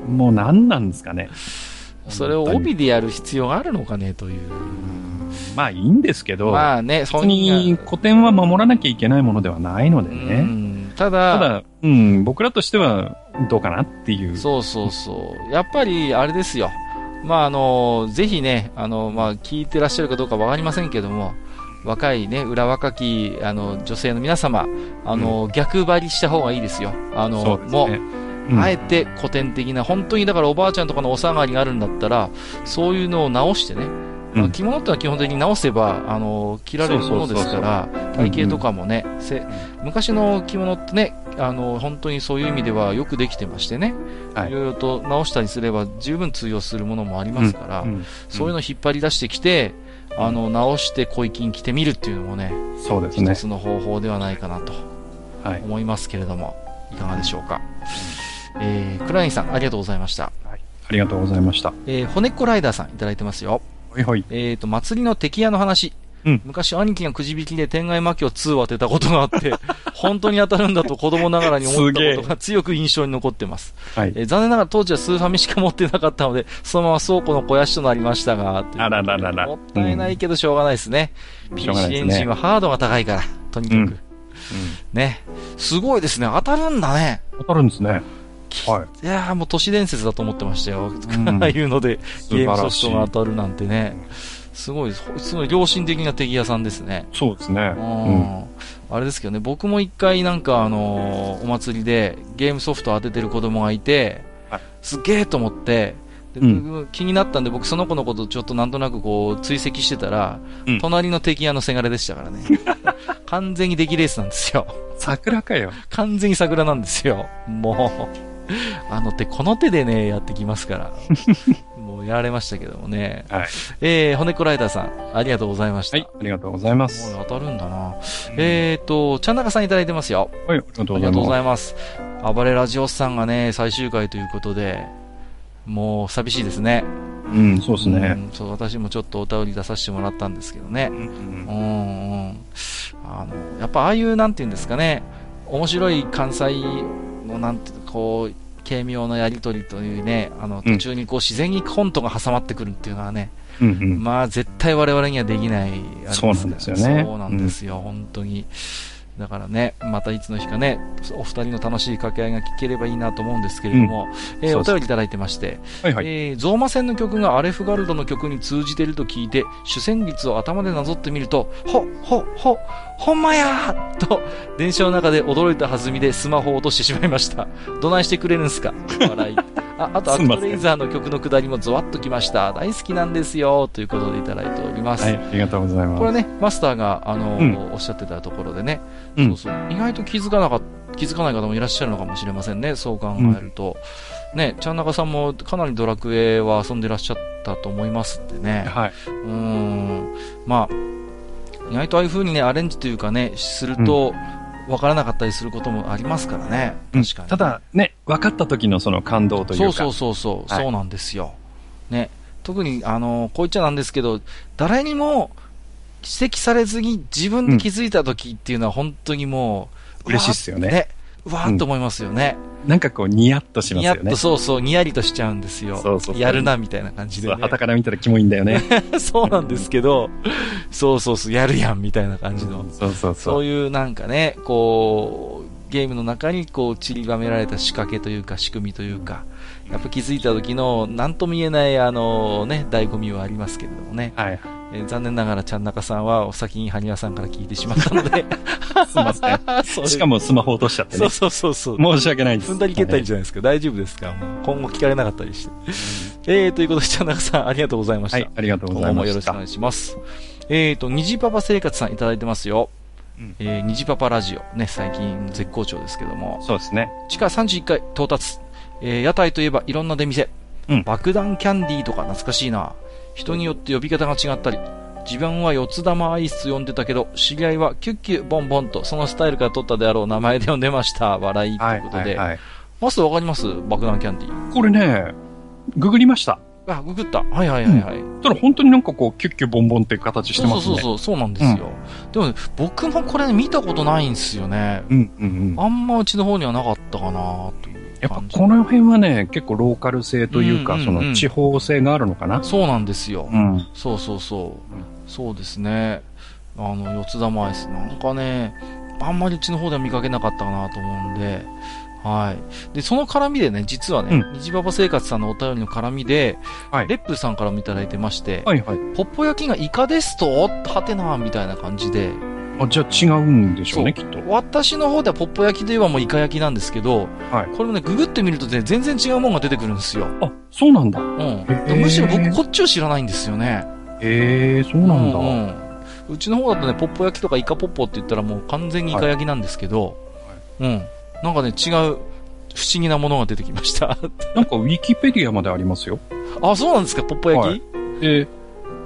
もう何なんですかね。それを帯でやる必要があるのかね、という。まあいいんですけど、まあね、別に古典は守らなきゃいけないものではないのでうね。んただ、ただ、うん、僕らとしてはどうかなっていう。そうそうそう。やっぱり、あれですよ。まあ、あの、ぜひね、あの、まあ、聞いてらっしゃるかどうかわかりませんけども、若いね、裏若き、あの、女性の皆様、あの、逆張りした方がいいですよ。あの、そうですもう、ね。うんあえて古典的な、本当にだからおばあちゃんとかのお下がりがあるんだったら、そういうのを直してね、うん着物ってのは基本的に直せば、あの、着られるものですから、体型とかもね、せ昔の着物ってね、あの、本当にそういう意味ではよくできてましてね、はいいろいろと直したりすれば十分通用するものもありますから、うんそういうのを引っ張り出してきて、あの、直して小粋に着てみるっていうのもね、そうですね。一つの方法ではないかなとはい。思いますけれども、いかがでしょうか。えー、クラインさん、ありがとうございました。ありがとうございました。えー、骨っこライダーさんいただいてますよ。ほいほい。えーと、祭りの敵屋の話。うん昔兄貴がくじ引きで天外魔境2を当てたことがあって、本当に当たるんだと子供ながらに思ったことが強く印象に残ってます。はい。えー残念ながら当時はスーファミしか持ってなかったので、そのまま倉庫の肥やしとなりましたが、あららららもったいないけどしょうがないですね。うがない PC エンジンはハードが高いから、とにかく。うんね。すごいですね。当たるんだね。当たるんですね。はい。いやーもう都市伝説だと思ってましたよ。んああいうのでゲームソフトが当たるなんてね。すごいです、すごい良心的な敵屋さんですね。そうですね。ん。ん。あれですけどね、僕も一回なんかあのーお祭りでゲームソフト当ててる子供がいてはい、すっげえと思って、でう気になったんで僕その子のことちょっとなんとなくこう追跡してたら、うん隣の敵屋のせがれでしたからね。完全に出来レースなんですよ。桜かよ。完全に桜なんですよ。もう、あの手この手でね、やってきますから。もうやられましたけどもね。はい。えー、骨子ライダーさん、ありがとうございました。はい。ありがとうございます。もう当たるんだな。えーと、ちゃんなかさんいただいてますよ。はい。ありがとうございありがとうござます。います。暴れラジオスさんがね、最終回ということで、もう寂しいですね。うん、そうですね。うんそう、私もちょっとお便り出させてもらったんですけどねう。んうんうん。あの、やっぱああいう、なんていうんですかね、面白い関西の、なんていうかこう、軽妙なやりとりというね、あの、うん途中にこう、自然にコントが挟まってくるっていうのはね、うんうん。まあ、絶対我々にはできない、そうなんですよねそうなんですよ、本当に。だからね、またいつの日かね、お二人の楽しい掛け合いが聞ければいいなと思うんですけれども、えーそうですお便りいただいてまして、はいはい。えーゾーマ戦の曲がアレフガルドの曲に通じていると聞いて、主旋律を頭でなぞってみると、ほ、ほ、ほ、ほんまやーと、電車の中で驚いた弾みでスマホを落としてしまいました。どないしてくれるんすか？笑い。あ、あと、アクトレイザーの曲の下りもゾワッときました。大好きなんですよ。ということでいただいております。はい。ありがとうございます。これね、マスターが、あのうんおっしゃってたところでね、うんそうそう、意外と気づかなかっ気づかない方もいらっしゃるのかもしれませんね、そう考えると。ね、ちゃんなかさんもかなりドラクエは遊んでらっしゃったと思いますんでね。はい。うーん。まあ、意外とああいう風にね、アレンジというかね、すると、わからなかったりすることもありますからね。うん確かに。ただ、ね、分かった時のその感動というか。そうそうそうそう、はいそうなんですよ。ね。特に、あの、こう言っちゃなんですけど、誰にも指摘されずに自分で気づいた時っていうのは本当にもう、嬉しいっすよねね。うわーっと思いますよね。なんかこう、ニヤッとしますよねニヤッと、。そうそう、ニヤリとしちゃうんですよ。そうそうそうやるな、みたいな感じで、そうね。旗から見たらキモいんだよね。そうなんですけど、そうそうそう、やるやん、みたいな感じの。そうそうそそうう。いうなんかね、こう、ゲームの中にこう散りばめられた仕掛けというか仕組みというか、やっぱ気づいた時の何とも言えないあのね、醍醐味はありますけれどもね。はい。えー残念ながらちゃんなかさんはお先に埴輪さんから聞いてしまったので。すいません。そうしかもスマホ落としちゃってねそう。そうそうそう。申し訳ないです。踏んだり蹴ったりじゃないですか。大丈夫ですか？もう今後聞かれなかったりして。えー、ということで、ちゃんなかさんありがとうございました。はい、ありがとうござい今後もましたよろしくお願。いします。えーと、虹パパ生活さんいただいてますよ。うんえー、虹パパラジオ。ね、最近絶好調ですけども。そうですね。地下31階到達。えー屋台といえばいろんな出店。うん爆弾キャンディーとか懐かしいな。人によって呼び方が違ったり。自分は四つ玉アイス呼んでたけど、知り合いはキュッキュボンボンとそのスタイルから取ったであろう名前で呼んでました。笑いということで。はい。マスターわかります？爆弾キャンディー。これね、ググりました。あ、ググった。はいはいはいはい。ただ本当になんかこう、キュッキュボンボンっていう形してますね。そうそうそう、そうなんですよ。でもね、僕もこれ見たことないんですよね。うんうんうん。あんまうちの方にはなかったかなというやっぱ。この辺はね、結構ローカル性というか、うんうんうんその地方性があるのかな？そうなんですよ。うん。そうそうそう。そうですね。あの、四つ玉アイス。なんかね、あんまりうちの方では見かけなかったかなと思うんで、はい。で、その絡みでね、実はね、う虹パパ生活さんのお便りの絡みで、はいレップさんからもいただいてまして、はいはい。ポッポ焼きがイカですと？はてなみたいな感じで、あ、じゃあ違うんでしょうね、きそっと。私の方ではポッポ焼きといえばもうイカ焼きなんですけど、はいこれもね、ググってみるとね、全然違うものが出てくるんですよ。あ、そうなんだ。うん。むしろ僕こっちを知らないんですよね。へえ、そうなんだ。うんうんうちの方だとね、ポッポ焼きとかイカポッポって言ったらもう完全にイカ焼きなんですけど、うん。なんかね、違う、不思議なものが出てきました。なんかウィキペディアまでありますよ。あ、そうなんですか、ポッポ焼き、はいで、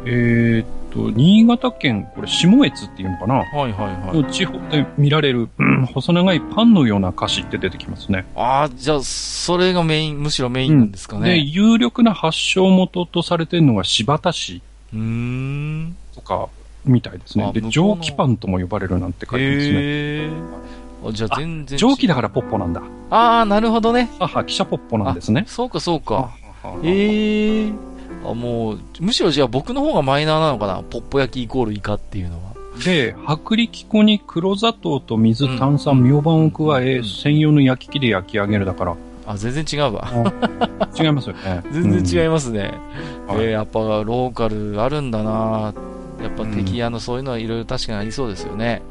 えーっと、新潟県、これ、下越っていうのかな、はい、はいはいの地方で見られる、うん細長いパンのような菓子って出てきますね。ああ、じゃあ、それがメイン、むしろメインなんですかで、ね。有力な発祥元とされてるのが柴田市うーん。とか、みたいですね。で、蒸気パンとも呼ばれるなんて書いてますね。へえ。あじゃあ全然。蒸気だからポッポなんだ。ああ、なるほどね。母、記者ポッポなんですね。そうか、そうか。えええあ、もう、むしろじゃあ僕の方がマイナーなのかな？ポッポ焼きイコールイカっていうのは。で、薄力粉に黒砂糖と水、うん炭酸、ミョウバンを加え、うん専用の焼き器で焼き上げるだから。あ、全然違うわ。違いますよね。全然違いまますね。はいえーやっぱローカルあるんだなやっぱ敵屋のそういうのはいろいろ確かにありそうですよね。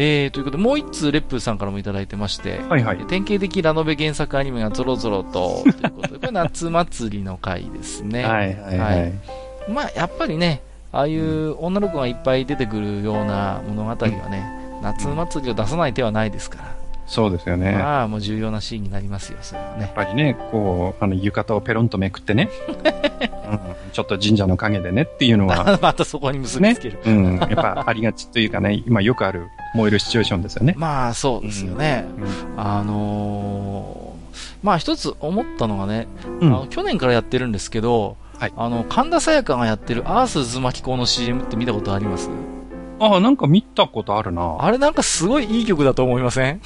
えー、ということで、もう一通レップさんからもいただいてまして、はいはい。典型的ラノベ原作アニメがゾロゾロと、ということで、これ夏祭りの回ですね。はいはいははいい。まあ、やっぱりね、ああいう女の子がいっぱい出てくるような物語はね、夏祭りを出さない手はないですから。そうですよね。やまあ、もう重要なシーンになりますよ、それはねっ。ぱりね、こう、あの、浴衣をペロンとめくってね、うん、ちょっと神社の陰でねっていうのは、またそこに結びつける。うん、やっぱありがちというかね、今よくある燃えるシチュエーションですよね。まあ、そうですよね。うん。あのーまあ一つ思ったのがね、うん。あの去年からやってるんですけど、はい。あの、神田沙也加がやってるアース渦巻き粉の CM って見たことあります？ああ、なんか見たことあるな。あれなんかすごいいい曲だと思いません？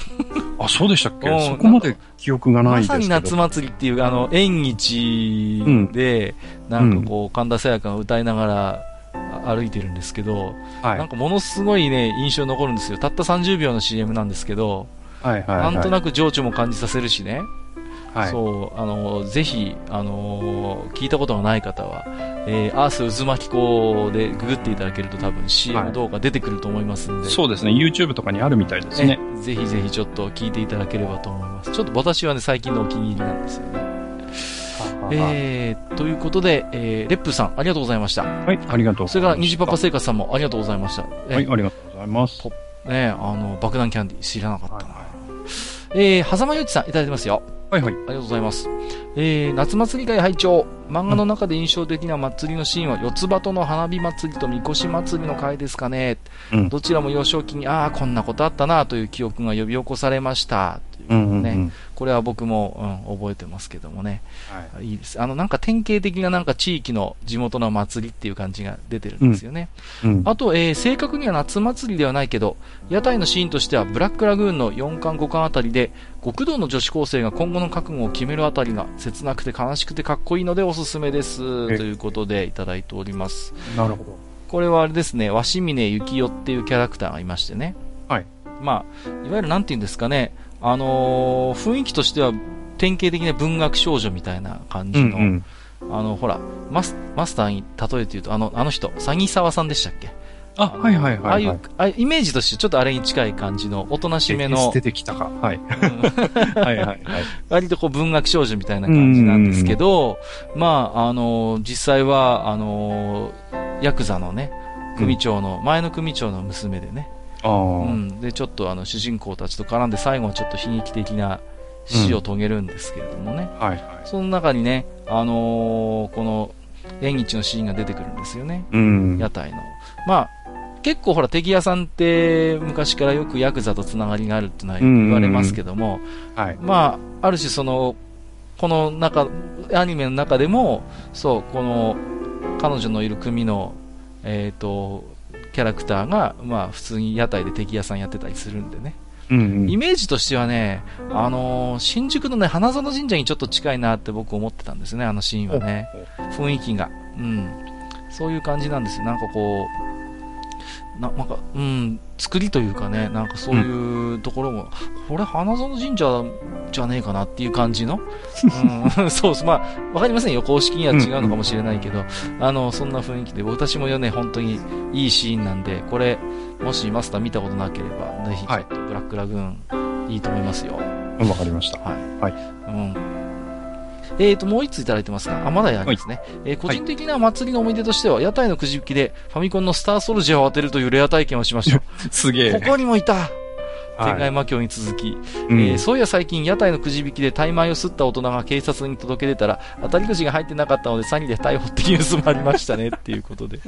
あ、そうでしたっけ？うんそこまで記憶がないまですけど。さに夏祭りっていう、あの、縁日で、なんかこう、神田沙也加が歌いながらあ歩いてるんですけど、はい。なんかものすごいね、印象に残るんですよ。たった30秒の CM なんですけど、はいはい、はい。なんとなく情緒も感じさせるしね。はい。そう、あの、ぜひ、あの、聞いたことがない方は、えー、アース渦巻き粉でググっていただけると多分は CM い動画出てくると思いますんで、そうですね。YouTube とかにあるみたいですね。ねぜひぜひちょっと聞いていただければと思います。ちょっと私はね、最近のお気に入りなんですよね。えー、ということで、えー、レップさん、ありがとうございました。はい、ありがとうごそれから。虹パパ生活さんもありがとうございました。えはい、ありがとうございます。ね、あの、爆弾キャンディー知らなかったな。はえー、狭間よちさんいただいてますよ。はいはい。ありがとうございます。えー、夏祭り会拝聴漫画の中で印象的な祭りのシーンは、四つ葉との花火祭りとみこし祭りの会ですかね。うんどちらも幼少期に、ああ、こんなことあったなという記憶が呼び起こされました。といううんうん、うん。ねこれは僕も、うん、覚えてますけどもね。はい。いいです。あの、なんか典型的ななんか地域の地元の祭りっていう感じが出てるんですよね。うん。あと、えー正確には夏祭りではないけど、屋台のシーンとしては、ブラックラグーンの4巻5巻あたりで、極道の女子高生が今後の覚悟を決めるあたりが、切なくて悲しくてかっこいいのでおすすめです。えということでいただいております。なるほど。これはあれですね、鷲峰幸代っていうキャラクターがいましてね。はい。まあ、いわゆるなんて言うんですかね、あのー雰囲気としては、典型的な文学少女みたいな感うじの、んうん。あの、ほら、マスマスターに例えて言うと、あの、あの人、詐欺沢さんでしたっけ？あ、はいはいああはいいうはい。、あイメージとしてちょっとあれに近い感じの、おとなしめの出、てきたか。はい。う んはいはいはい。割とこう文学少女みたいな感じなんですけど、まあ、あの、実際は、あの、ヤクザのね、組長の、前の組長の娘でね、ああ、うん、で、ちょっとあの、主人公たちと絡んで最後はちょっと悲劇的な死を遂げるんですけれどもね、はいはい。その中にね、あのこの、縁日のシーンが出てくるんですよね。うん。屋台の。まあ、結構ほら、敵屋さんって昔からよくヤクザとつながりがあるってのは言われますけども、はい。まあ、ある種その、この中、アニメの中でも、そう、この、彼女のいる組の、えっ、と、キャラクターが、まあ、普通に屋台で敵屋さんやってたりするんでね。うんうん。イメージとしてはね、あのー新宿のね、花園神社にちょっと近いなって僕思ってたんですね、あのシーンはね。雰囲気が。うん。そういう感じなんですよ。なんかこう、ななんか、うん、作りというかね、なんかそういうところも、これ花園神社じゃねえかなっていう感じの、うん、そうまあ、わかりませんよ。公式には違うのかもしれないけど、あの、そんな雰囲気で、私もね、本当にいいシーンなんで、これ、もしマスター見たことなければ、ぜひ、ブラックラグーン、いいと思いますよ。うんわかりました。はい。はいうん。えーと、もう一ついただいてますが、あ、まだやりますね。えー個人的な祭りの思い出としては、屋台のくじ引きでファミコンのスターソルジャーを当てるというレア体験をしました。すげここにもいた天はい外魔境に続き、うんえーそういや最近屋台のくじ引きで大枚を吸った大人が警察に届け出たら、当たりくじが入ってなかったので詐欺で逮捕っていうニュースもありましたね っていうことで。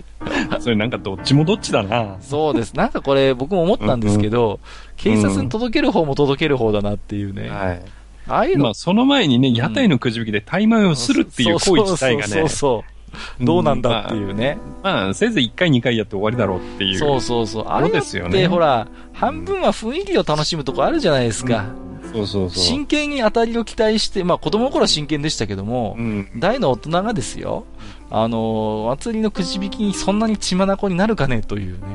それなんかどっちもどっちだな。そうです。なんかこれ僕も思ったんですけど、警察に届ける方も届ける方だなっていうね。はい。ああいうのまあ、その前にね、屋台のくじ引きで大枚をするっていう行為自体がねそうそう。どうなんだっていうね。まあ、せいぜい1回2回やって終わりだろうっていう。そうそうそう。あれだですよねって、ほら、半分は雰囲気を楽しむとこあるじゃないですか。そうそうそう。真剣に当たりを期待して、まあ子供の頃は真剣でしたけどもう、ん。大の大人がですよ、あの、祭りのくじ引きにそんなに血眼になるかねというね。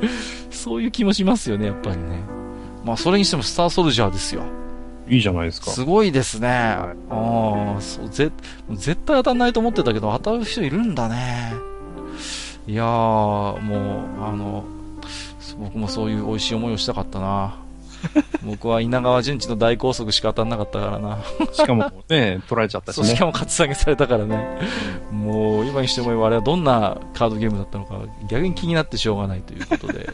そういう気もしますよね、やっぱりね。まあそれにしてもスターソルジャーですよ。いいじゃないですか。すごいですね。いああ、そう、ぜ、絶対当たんないと思ってたけど、当たる人いるんだね。いやー、もう、あの、僕もそういう美味しい思いをしたかったな。僕は稲川淳地の大高速しか当たんなかったからな。しかもね、取られちゃったしそう、しね。かもカツアゲされたからね。もう、今にして思えばあれはどんなカードゲームだったのか、逆に気になってしょうがないということで。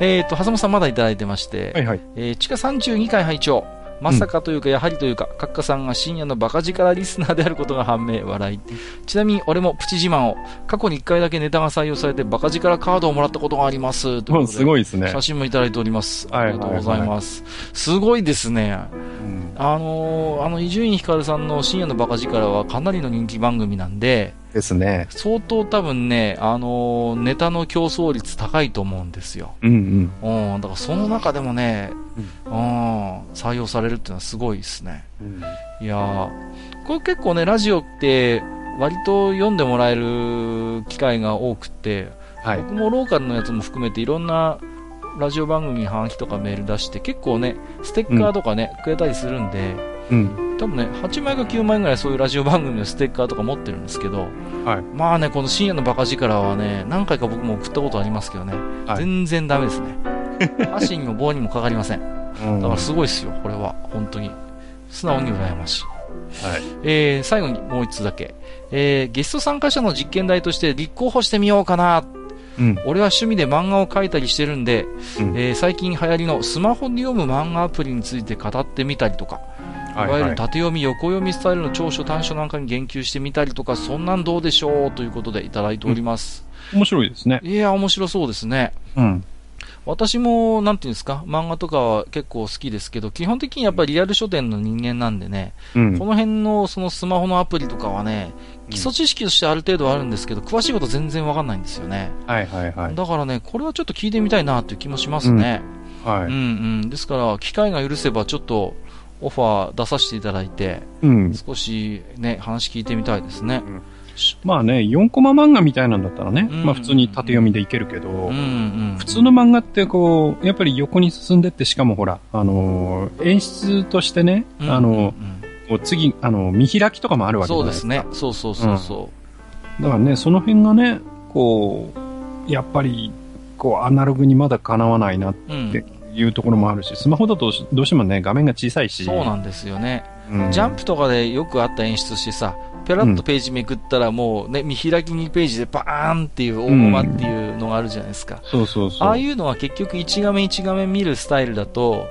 えっと、狭間さんまだいただいてまして、はいはい。えー地下32回拝聴まさかというか、やはりというか、カッカさんが深夜のバカ力リスナーであることが判明、笑い。ちなみに、俺もプチ自慢を、過去に1回だけネタが採用されて、バカ力カードをもらったことがあります。ということもうですごいですね写。真もいただいております。あはいりがとうございます。すごいですね。うんあのー、あの、伊集院光さんの深夜のバカ力はかなりの人気番組なんで、ですね。相当多分ね、あのーネタの競争率高いと思うんですよ。うんうん。うん、だからその中でもね、うん、採用されるっていうのはすごいですね。いやー、これ結構ね、ラジオって割と読んでもらえる機会が多くって、はい。僕もローカルのやつも含めていろんなラジオ番組にハガキとかメール出して結構ね、ステッカーとかね、くれたりするんで、うん。多分ね、8枚か9枚ぐらいそういうラジオ番組のステッカーとか持ってるんですけど、はい。まあね、この深夜のバカ力はね、何回か僕も送ったことありますけどね、はい全然ダメですね。足にも棒にもかかりません。うんだからすごいですよ、これは。本当に。素直に羨ましい。はい。えー、最後にもう一つだけ。えー、ゲスト参加者の実験台として立候補してみようかな。うん。俺は趣味で漫画を描いたりしてるんで、うんえー最近流行りのスマホで読む漫画アプリについて語ってみたりとか、いわゆる縦読み、横読みスタイルの長所短所なんかに言及してみたりとか、そんなんどうでしょうということでいただいております。面白いですね。いや、面白そうですね。うん。私も、なんていうんですか、漫画とかは結構好きですけど、基本的にやっぱりリアル書店の人間なんでね、うんこ。の辺のそのスマホのアプリとかはね、基礎知識としてある程度はあるんですけど、詳しいこと全然わかんないんですよね。はいはいはい。だからね、これはちょっと聞いてみたいなという気もしますね。うん、はい。うん。ですから、機会が許せばちょっとオファー出させていただいて、うん。少しね、話聞いてみたいですね。まあね、4コマ漫画みたいなんだったらね、うんまあ普通に縦読みでいけるけど、うん、うん。普通の漫画ってこう、やっぱり横に進んでって、しかもほら、あのー演出としてね、うん、あの、うんこう次、あの、見開きとかもあるわけじゃないそうですね。そうそうそうそだからね、その辺がね、こう、やっぱり、こう、アナログにまだかなわないなっう。うん。ていうところもあるし、スマホだとどうしてもね、画面が小さいし。そうなんですよね。うんジャンプとかでよくあった演出してさ、ペラッとページめくったらもうね、見開き2ページでバーンっていう大コマっていうのがあるじゃないですか。そうそうそう。ああいうのは結局1画面1画面見るスタイルだと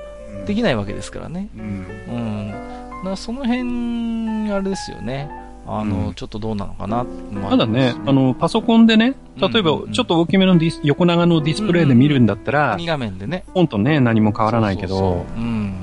できないわけですからね。うん。うん。だからその辺、あれですよね。あの、うんちょっとどうなのかな？まただね、あ、の、パソコンでね、例えばうんうんうんちょっと大きめのディス横長のディスプレイで見るんだったら、2画面でね。本とね、何も変わらないけど、そうそうそううん。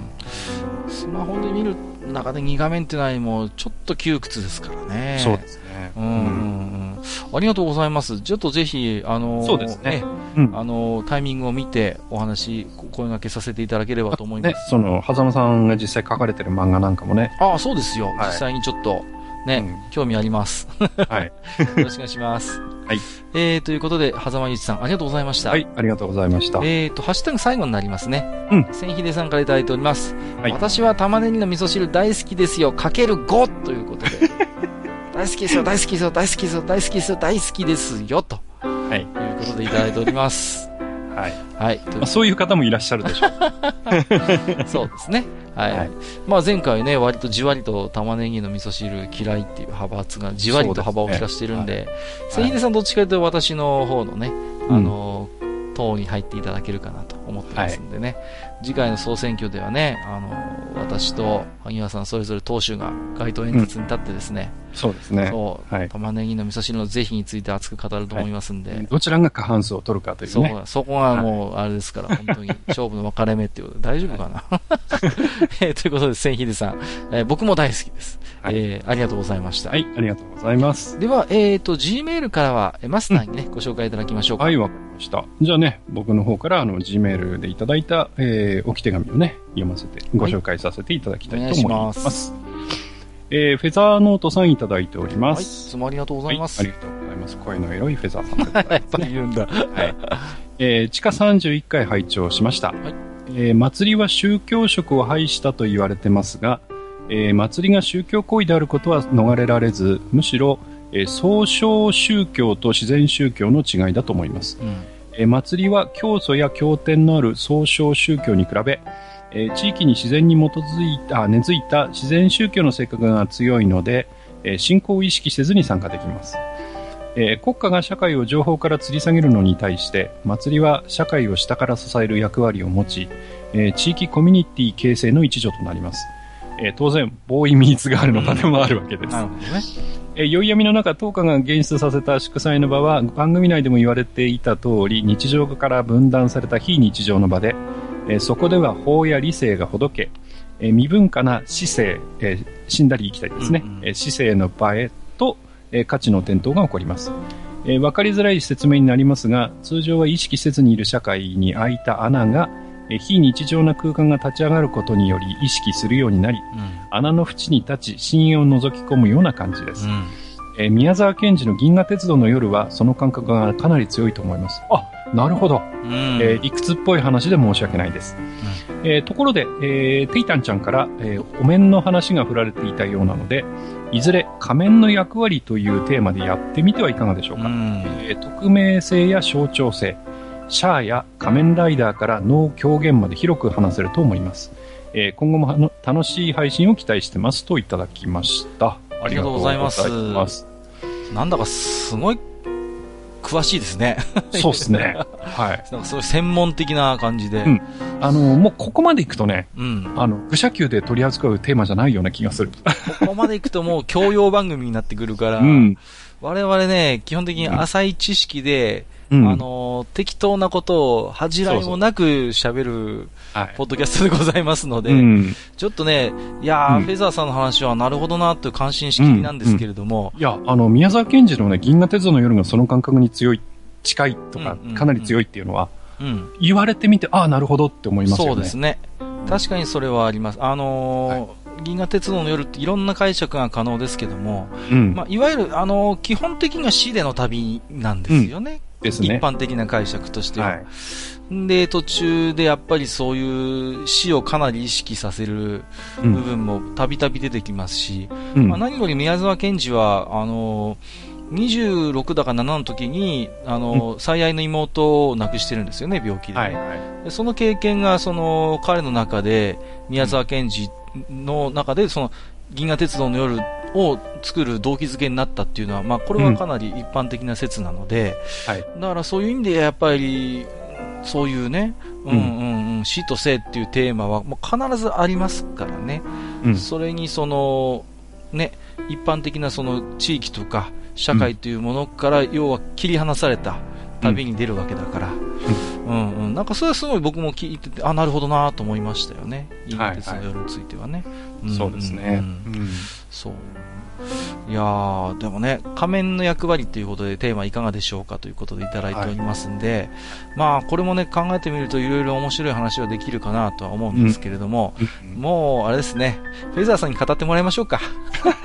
スマホで見る中で2画面ってのはもうちょっと窮屈ですからね。そうですね。うんうんうん。ありがとうございます。ちょっとぜひ、あのそうですねえうん。あのタイミングを見てお話、こ声掛けさせていただければと思いまねす。、その、狭間さんが実際書かれてる漫画なんかもね、ああ、そうですよ。はい実際にちょっとね、うん興味あります。はい。よろしくお願いします。はい。えー、ということで、狭間ゆうちさん、ありがとうございました。はい、ありがとうございました。えーと、ハッシュタグ最後になりますね。うん千秀さんからいただいております。はい私は玉ねぎの味噌汁大好きですよ。かける5ということで。大好きですよ、大好きですよ、大好きですよ、大好きですよ、大好きですよ、とはい。いうことでいただいております。はい。はい。まあ、そういう方もいらっしゃるでしょう。そうですね。はい。はいまあ前回ね、割とじわりと玉ねぎの味噌汁嫌いっていう派閥がじわりと幅を利かしてるんで、関根さんどっちかというと私の方のね、うんあの、党に入っていただけるかなと思ってますんでね、次回の総選挙ではね、あの、私と萩原さんそれぞれ党首が街頭演説に立ってですね、そうですね。そう、はい玉ねぎの味噌汁の是非について熱く語ると思いますんで、どちらが過半数を取るかというね。そう、そこがもう、あれですから、本当に勝負の分かれ目っていうことで、大丈夫かな、えーということで、千秀さん、えー僕も大好きです。はいえーありがとうございました。はい、ありがとうございます。では、えっ、と、Gmail からは、えマスターにね、ご紹介いただきましょうか。はい、わかりました。じゃあね、僕の方から、あの、G メールでいただいた、えー、置き手紙をね、読ませて、ご紹介させていただきたいと思います。お願いしえー、フェザーノートさんいただいておりまはい、いす。つもありがとうございます。はい、ありがとうございます。声のエロいフェザーさんでございます、やっぱり言うんだ。はい。えー、地下31回拝聴しました。いえー祭りは宗教色を排したと言われてますが、えー祭りが宗教行為であることは逃れられず、むしろ、えー総称宗教と自然宗教の違いだと思います。うん。えー祭りは教祖や経典のある総称宗教に比べ、えー地域に自然に基づいた、あ根付いた自然宗教の性格が強いので、えー信仰を意識せずに参加できます。えー国家が社会を情報から吊り下げるのに対して、祭りは社会を下から支える役割を持ち、えー地域コミュニティ形成の一助となります。えー当然、ボーイミーツがあるの場でもあるわけです。なるほどね。えー宵闇の中、当家が現出させた祝祭の場は、番組内でも言われていた通り、日常から分断された非日常の場で、えーそこでは法や理性がほどけ、えー未文化な死生、えー死んだり生きたりですね、うんうんえー死生の場へと、えー価値の転倒が起こります。えーわかりづらい説明になりますが、通常は意識せずにいる社会に開いた穴が、えー非日常な空間が立ち上がることにより意識するようになり、穴の縁に立ち、深淵を覗き込むような感じです。うん。えー宮沢賢治の銀河鉄道の夜はその感覚がかなり強いと思います。あ、なるほど。うん。えー理屈っぽい話で申し訳ないです。えーところで、えーテイタンちゃんから、えーお面の話が振られていたようなので、いずれ仮面の役割というテーマでやってみてはいかがでしょうか。うん。えー匿名性や象徴性、シャアや仮面ライダーから脳狂言まで広く話せると思います。えー今後も楽しい配信を期待してますといただきました。ありがとうございますますなんだかすごい、詳しいですね。そうですね。はい。なんかそういう専門的な感じで。うんあの、もうここまで行くとね、うん。あの、愚者級で取り扱うテーマじゃないような気がする。ここまで行くともう教養番組になってくるから、うん。我々ね、基本的に浅い知識で、うん。あの、適当なことを恥じらいもなく喋る、はい。ポッドキャストでございますので、うん。ちょっとね、いやー、うんフェザーさんの話はなるほどな、という関心しきりなんですけれども、いや、あの、宮沢賢治のね、銀河鉄道の夜がその感覚に強い、近いとかうんうんうん、かなり強いっていうのは、うん。言われてみて、ああ、なるほどって思いますよね。そうですね。確かにそれはあります。あのー銀河鉄道の夜っていろんな解釈が可能ですけども、うん。まあ、いわゆる、あのー基本的には死での旅なんですよね。ですね。一般的な解釈としては。はい。で、途中でやっぱりそういう死をかなり意識させるうん部分もたびたび出てきますし、うんまあ、何より宮沢賢治は、あの、26だか7の時に、あの、最愛の妹を亡くしてるんですよね、病気でね、はい。はい。でその経験が、その、彼の中で、宮沢賢治の中で、その、銀河鉄道の夜を作る動機づけになったっていうのは、まあ、これはかなり一般的な説なので、はい。だからそういう意味でやっぱり、そういうね、うんうんうん、死と生っていうテーマはもう必ずありますからね。うん。それにその、ね、一般的なその地域とか社会というものから、要は切り離された旅に出るわけだから、うんうん、なんかそれはすごい僕も聞いてて、あ、なるほどなと思いましたよね。銀河鉄の夜についてはね。んそうですね。うんうんそう。いやー、でもね、仮面の役割ということでテーマいかがでしょうかということでいただいておりますんで、まあ、これもね、考えてみるといろいろ面白い話はできるかなとは思うんですけれども、もう、あれですね、フェザーさんに語ってもらいましょうか。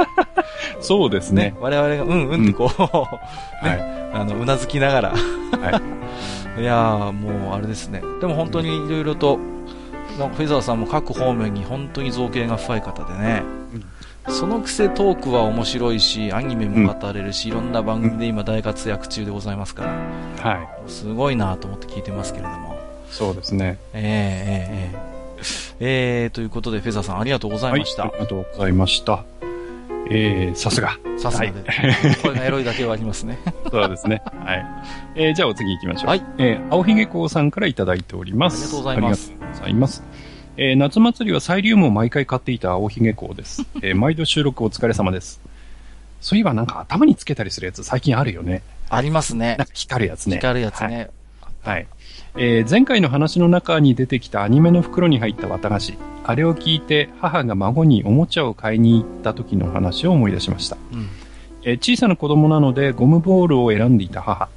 そうですね。我々が、うんうんってこう、ね、はあの、うなずきながら。い。はい。いやー、もうあれですね。でも本当にいろいろと、フェザーさんも各方面に本当に造形が深い方でね、そのくせトークは面白いし、アニメも語れるし、いろんな番組で今大活躍中でございますから、はい。すごいなと思って聞いてますけれども。そうですね。えー、えー、えー、えー、ということで、フェザーさんありがとうございました。はい。ありがとうございました。えー、さすが。さすがで、声がエロいだけはありますね。そうですね。はい。えー、じゃあお次行きましょう。はい。えー、青ひげこうさんからいただいております。ありがとうございますありがとうございます。えー、夏祭りはサイリウムを毎回買っていた青ひげこうです。えー、毎度収録お疲れ様です。そういえばなんか頭につけたりするやつ最近あるよね。ありますねなん。か光るやつね。光るやつね。はい。えー前回の話の中に出てきたアニメの袋に入った綿菓子。あれを聞いて母が孫におもちゃを買いに行った時の話を思い出しました。うん。えー小さな子供なのでゴムボールを選んでいた母。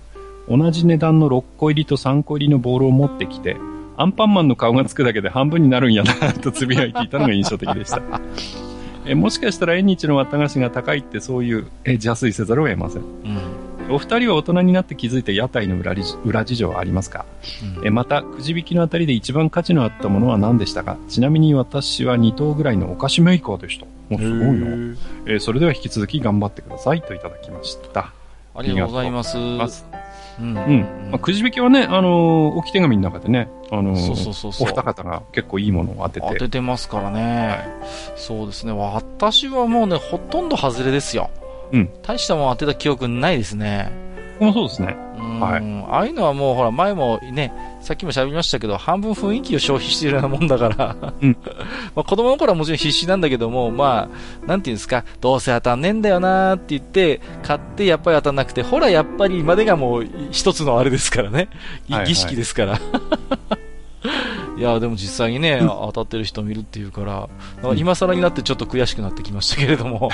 同じ値段の6個入りと3個入りのボールを持ってきて、アンパンマンの顔がつくだけで半分になるんやなとつぶやいていたのが印象的でした。えーもしかしたら縁日の綿菓子が高いってそういう、えー邪推せざるを得ません。うん。お二人は大人になって気づいた屋台の裏り裏事情はありますか？うんえまた、くじ引きのあたりで一番価値のあったものは何でしたか？ちなみに私は2等ぐらいのお菓子メーカーでした。おすごいな。えーそれでは引き続き頑張ってくださいといただきました。ありがとうございます。うん。うん。まあ、くじ引きはね、あのー置き手紙の中でね、あのーそうそうそうそうお二方が結構いいものを当てて。当ててますからね、そうですね。私はもうね、ほとんど外れですよ。うん。大したもん当てた記憶ないですね。もそうですね。うん。はいああいうのはもうほら、前もね、さっきも喋りましたけど、半分雰囲気を消費しているようなもんだから。うん まあ子供の頃はもちろん必死なんだけども、まあ、なんていうんですか、どうせ当たんねえんだよなーって言って、買ってやっぱり当たんなくて、ほらやっぱりまでがもう一つのあれですからね。儀式ですから。いや、でも実際にね、当たってる人見るっていうから、か今更になってちょっと悔しくなってきましたけれども。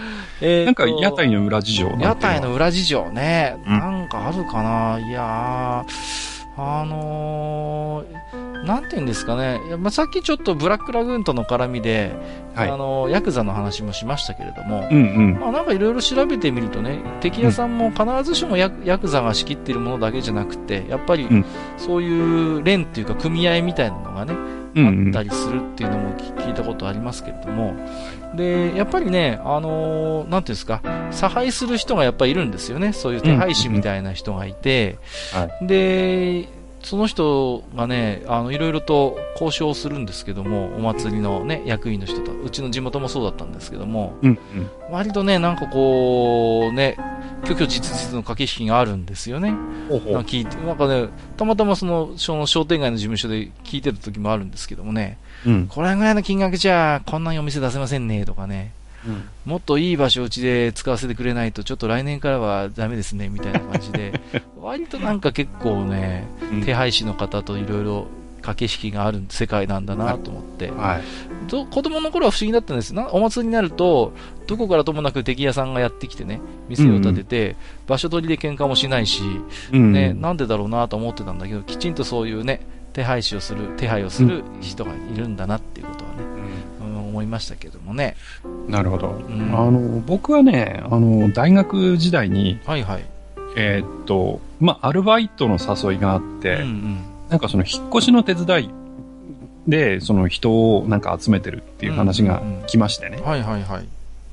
えーなんかと屋台の裏事情屋台の裏事情ね、うん。なんかあるかな？いやー、あのー、なんて言うんですかね、まあ、さっきちょっとブラックラグーンとの絡みで、はい。あのーヤクザの話もしましたけれども、うんうん。まあ、なんかいろいろ調べてみるとね、敵屋さんも必ずしもヤクザが仕切っているものだけじゃなくて、やっぱりうん。そういう連っていうか組合みたいなのがね、うんうん。あったりするっていうのも聞聞いたことありますけれども、で、やっぱりね、あのーなんていうんですか、差配する人がやっぱりいるんですよね。そういう手配師みたいな人がいて、はで、その人がね、あの、いろいろと交渉するんですけども、お祭りのね、役員の人と、うちの地元もそうだったんですけども、うんうん。割とね、なんかこう、ね、虚虚実実の駆け引きがあるんですよね。ほうほなんか聞いて、なんかね、たまたまその、その商店街の事務所で聞いてた時もあるんですけどもね、うん。これぐらいの金額じゃ、こんなにお店出せませんね、とかね、もっといい場所うちで使わせてくれないと、ちょっと来年からはダメですね、みたいな感じで、割となんか結構ね、うん。手配師の方といろいろ駆け引きがある世界なんだなと思って、はい。ど子供の頃は不思議だったんです。なお祭りになると、どこからともなく敵屋さんがやってきてね、店を建てて、場所取りで喧嘩もしないし、うん。ね、なんでだろうなと思ってたんだけど、きちんとそういうね、手配師をする、手配をする人がいるんだなっていうことはね、うん思いましたけどもね。なるほど。んあの、僕はね、あの、大学時代に、はいはい。えーっと、まあ、アルバイトの誘いがあって、うんうん。なんかその引っ越しの手伝いで、その人をなんか集めてるっていう話が来ましてね。はいはいはい。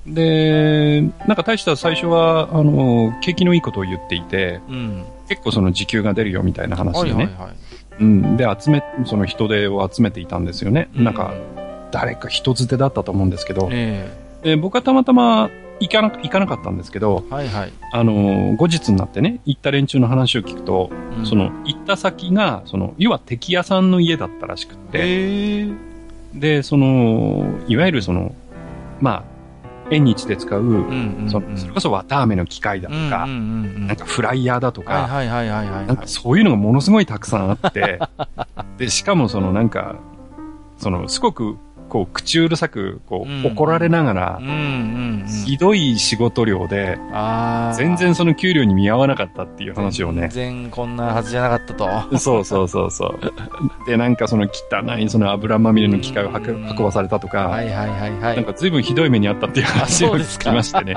で、なんか大した最初は、あの、景気のいいことを言っていて、うん。結構その時給が出るよみたいな話でね。はいはいはい。うん。で、集め、その人手を集めていたんですよね。なんか、う誰か人づてだったと思うんですけど、えで僕はたまたま行かな、行かなかったんですけど、えはいはい。あの、後日になってね、行った連中の話を聞くと、うんその、行った先が、その、要は敵屋さんの家だったらしくって、ええで、その、いわゆるその、まあ、縁日で使う、うんうんうん。そのそれこそ綿飴の機械だとか、うんうんうんうんなんかフライヤーだとか。なんかそういうのがものすごいたくさんあって、で、しかもそのなんか、その、すごく、う、口うるさく、こう、うん怒られながらうん、うんうん。ひどい仕事量で、全然その給料に見合わなかったっていう話をね。全然こんなはずじゃなかったと。そうそうそうそう。で、なんかその汚いその油まみれの機械を運ばされたとか、はいはいはいはい。なんか随分ひどい目にあったっていう話を聞きましてね。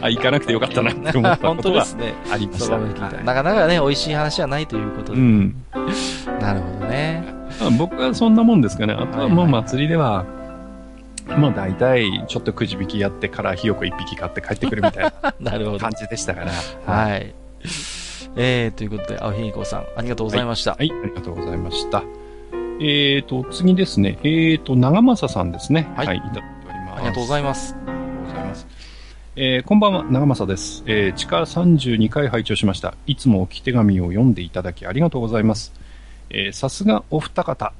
あ、行かなくてよかったなって思った本ことが当ですね。ありました。そう聞いたはいなかなかね、美味しい話はないということで。うん。なるほどね。まあ僕はそんなもんですかね。あとはもうはいはい祭りでは、まあ大体ちょっとくじ引きやってからひよこ一匹買って帰ってくるみたいな るほどな感。じでしたから。はい。えー、ということで、青ひみこさん、ありがとうございました。はい、ありがとうございました。えーと、次ですね。えーと、長政さんですね。はいい、ただいております。ありがとうございます。ありがとうございます。えーこんばんは、長政です。えー、地下32回拝聴しました。いつも置き手紙を読んでいただきありがとうございます。えーさすがお二方。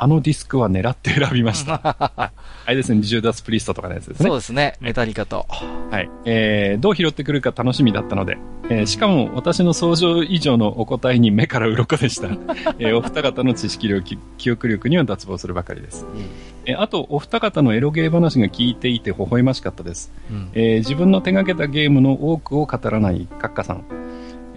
あのディスクは狙って選びました。あれですね、ジューダス・プリストとかのやつですねそう。ですね、メタリカと。はい。えー、どう拾ってくるか楽しみだったので、えーしかも私の想像以上のお答えに目から鱗でした。えーお二方の知識量、き記憶力には脱帽するばかりです。えーあと、お二方のエロゲー話が聞いていて微笑ましかったです。うんえー自分の手掛けたゲームの多くを語らないカッカさん。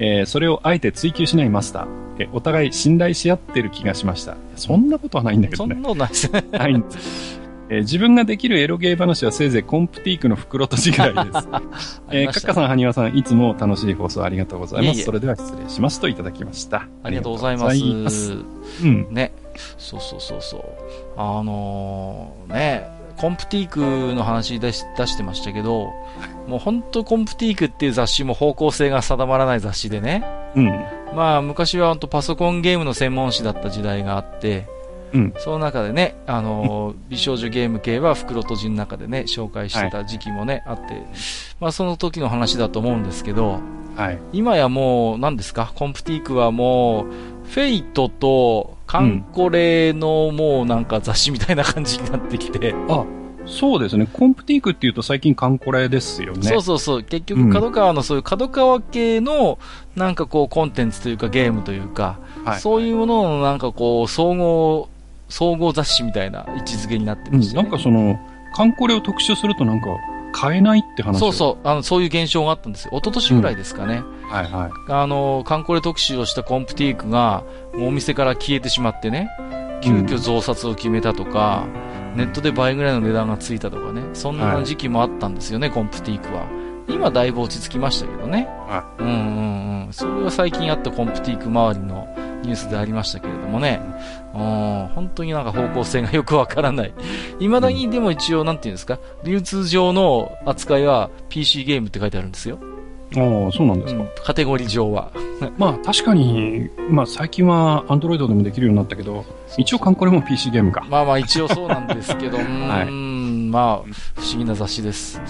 えーそれをあえて追求しないマスター。えーお互い信頼し合ってる気がしました。そんなことはないんだけどねそん。なことないですね。ないんです。えー自分ができるエロゲー話はせいぜいコンプティークの袋とじぐらいです。えカッカさん、ハニワさん、いつも楽しい放送ありがとうございます。いえいえそれでは失礼しますといただきました。ありがとうございます。ますうん。ね。そうそうそうそう。あのーね、コンプティークの話出し出してましたけど、もう本当コンプティークっていう雑誌も方向性が定まらない雑誌でね。うん。まあ昔は本当パソコンゲームの専門誌だった時代があって、うん。その中でね、あのー美少女ゲーム系は袋とじの中でね、紹介してた時期もね、あって、まあその時の話だと思うんですけど、はい。今やもう、何ですか、コンプティークはもう、フェイトとカンコレのもうなんか雑誌みたいな感じになってきて、あ、そうですね。コンプティークっていうと最近カンコレですよね。そうそうそう、結局うん角川のそういう角川系のなんかこうコンテンツというかゲームというか、はい。そういうもののなんかこう総合、総合雑誌みたいな位置づけになってうん。まして、ねなんかその、カンコレを特集するとなんか、買えないって話をそうそう、あの、そういう現象があったんですよ。一昨年ぐらいですかね。う。はいはい。あの、カンコレ特集をしたコンプティークが、もうお店から消えてしまってね、急遽増刷を決めたとか、ネットで倍ぐらいの値段がついたとかね、そんな時期もあったんですよね、コンプティークは。今だいぶ落ち着きましたけどね。はうんうんうん。それは最近あったコンプティーク周りのニュースでありましたけれどもね。うん、本当になんか方向性がよくわからない。未だにでも一応、なんていうんですか、流通上の扱いは PC ゲームって書いてあるんですよ。ああ、そうなんですか。うん、カテゴリー上は。まあ確かに、まあ最近は Android でもできるようになったけど、一応カンコレも PC ゲームか。まあまあ一応そうなんですけど、うーん、はいまあ、不思議な雑誌です。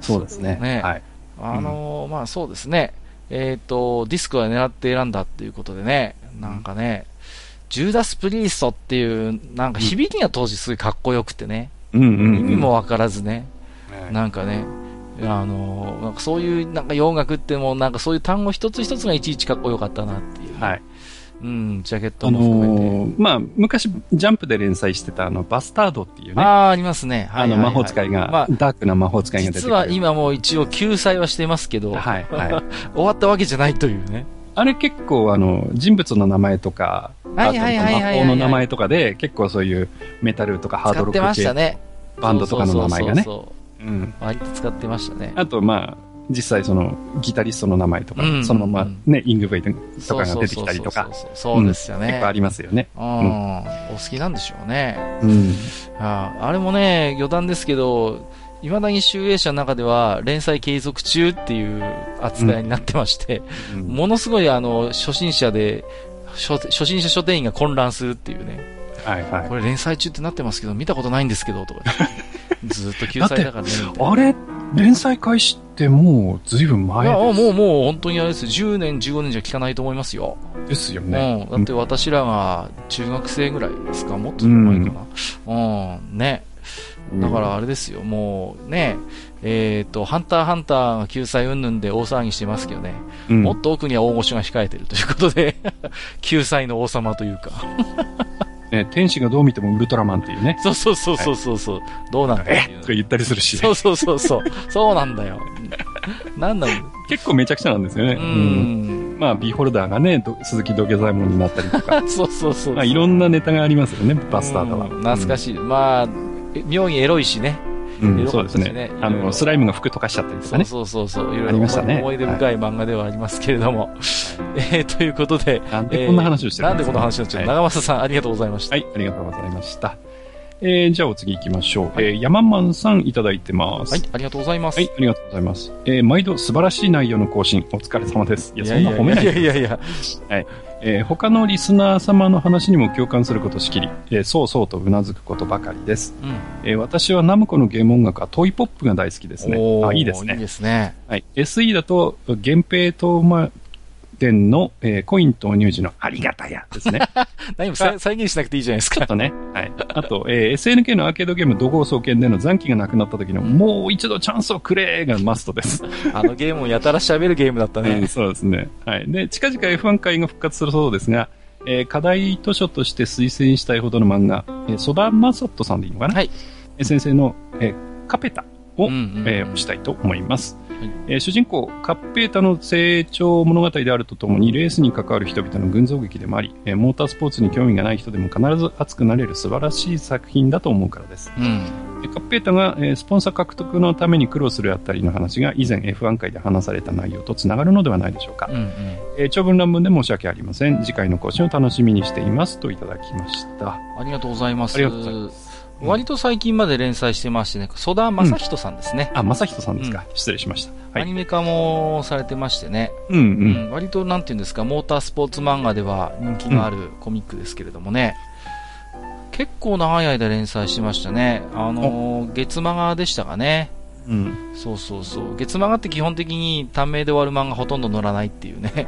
そうですね。ねはい。あのーまあそうですね。えっ、と、ディスクは狙って選んだっていうことでね、なんかね、ジューダス・プリーストっていう、なんか響きが当時すごいかっこよくてね、うんうん、うん。意味もわからずね、ねなんかね、あのーなんかそういうなんか洋楽ってもうなんかそういう単語一つ一つがいちいちかっこよかったなっていう、はい。うん、ジャケットあのも含めて。ーまあ、昔、ジャンプで連載してた、あの、バスタードっていうね。ああ、ありますね。はいあの、はいはい魔法使いが、まあダークな魔法使いが出て。実は今もう一応救済はしてますけど、はい、はい。終わったわけじゃないというね。あれ結構、あの、人物の名前とか、魔法の名前とかで、結構そういうメタルとかハードロック系ね。バンドとかの名前がね。そうそうそううう割と使ってましたね。あと、まあ、実際その、ギタリストの名前とか、うんそのままね、イングベイとかが出てきたりとかそう、ですよね。結構ありますよね。うん、お好きなんでしょうね。うん。ああれもね、余談ですけど、未だに集英社の中では連載継続中っていう扱いになってまして、うんものすごいあの、初心者で、初初心者書店員が混乱するっていうね。はいはいこ。れ連載中ってなってますけど、見たことないんですけど、とか。ずっと救済だからね。あれ、連載開始ってもう随分い前や、もう、もう、本当にあれですよ。10年、15年じゃ聞かないと思いますよ。ですよね。うん。だって私らが中学生ぐらいですかもっと前かな。うん。ね。だからあれですよ。もうね、えっ、と、ハンターハンターが救済云々で大騒ぎしてますけどね。うん、もっと奥には大御所が控えてるということで、救済の王様というか。ね、天使がどう見てもウルトラマンっていうね。そうそうそうそうそうそう、どうなんだえ？とか言ったりするし。そうそうそうそう。そうなんだよ。なんだろ結構めちゃくちゃなんですよね。う。うん。まあ、ビーホルダーがね、ど鈴木土下座門になったりとか。そうそうそう。まあ、いろんなネタがありますよね、バスタードは。うん懐かしい。まあ、え妙にエロいしね。うん。そうですねあの、スライムが服溶かしちゃったりとかね。そうそうそう。いろいろありましたね思い出深い漫画ではありますけれども。えーということで。なんでこんな話をしてるなんでこんな話をしてるはい長政さん、ありがとうございました。はい、ありがとうございました。えー、じゃあお次行きましょう。えー、ヤマンマンさんいただいてます。はい、ありがとうございます。はい、ありがとうございます。えー、毎度素晴らしい内容の更新、お疲れ様です。いや、そんな褒めないいやいやいやいや。えー他のリスナー様の話にも共感することしきり、えーそうそうとうなずくことばかりです。うん。えー私はナムコのゲーム音楽はトイポップが大好きですね。あ、いいですね。いいですね。はい。SE だと、源平東馬店の、えーコイン投入時のありがたやですね。何もさ再現しなくていいじゃないですか。ちょっとね。はい。あと、えー SNK のアーケードゲーム、怒号総研での残機がなくなった時の、もう一度チャンスをくれーがマストです。あのゲームをやたら喋るゲームだったうんね。そうですね。はい。で、近々 F1 会が復活するそうですが、えー課題図書として推薦したいほどの漫画、えー、ソダマサットさんでいいのかな？はい。えー先生の、えーカペタを、うんうんうんえー推したいと思います。はいえー主人公、カッペータの成長物語であるとともに、レースに関わる人々の群像劇でもあり、えーモータースポーツに興味がない人でも必ず熱くなれる素晴らしい作品だと思うからです。うん。えーカッペータが、えースポンサー獲得のために苦労するあたりの話が以前 F1 回で話された内容とつながるのではないでしょうか。うんうん。えー長文乱文で申し訳ありません。次回の更新を楽しみにしています。といただきました。ありがとうございます。ありがとうございます割と最近まで連載してましてね、曽田正人さんですね。あ、正人さんですか。失礼しました。はい。アニメ化もされてましてね、うんう。うんん、割となんていうんですか、モータースポーツ漫画では人気があるコミックですけれどもね、結構長い間連載してましたね。あのー月漫画でしたかね。うん。そうそうそう。月漫画って基本的に短命で終わる漫画ほとんど載らないっていうね。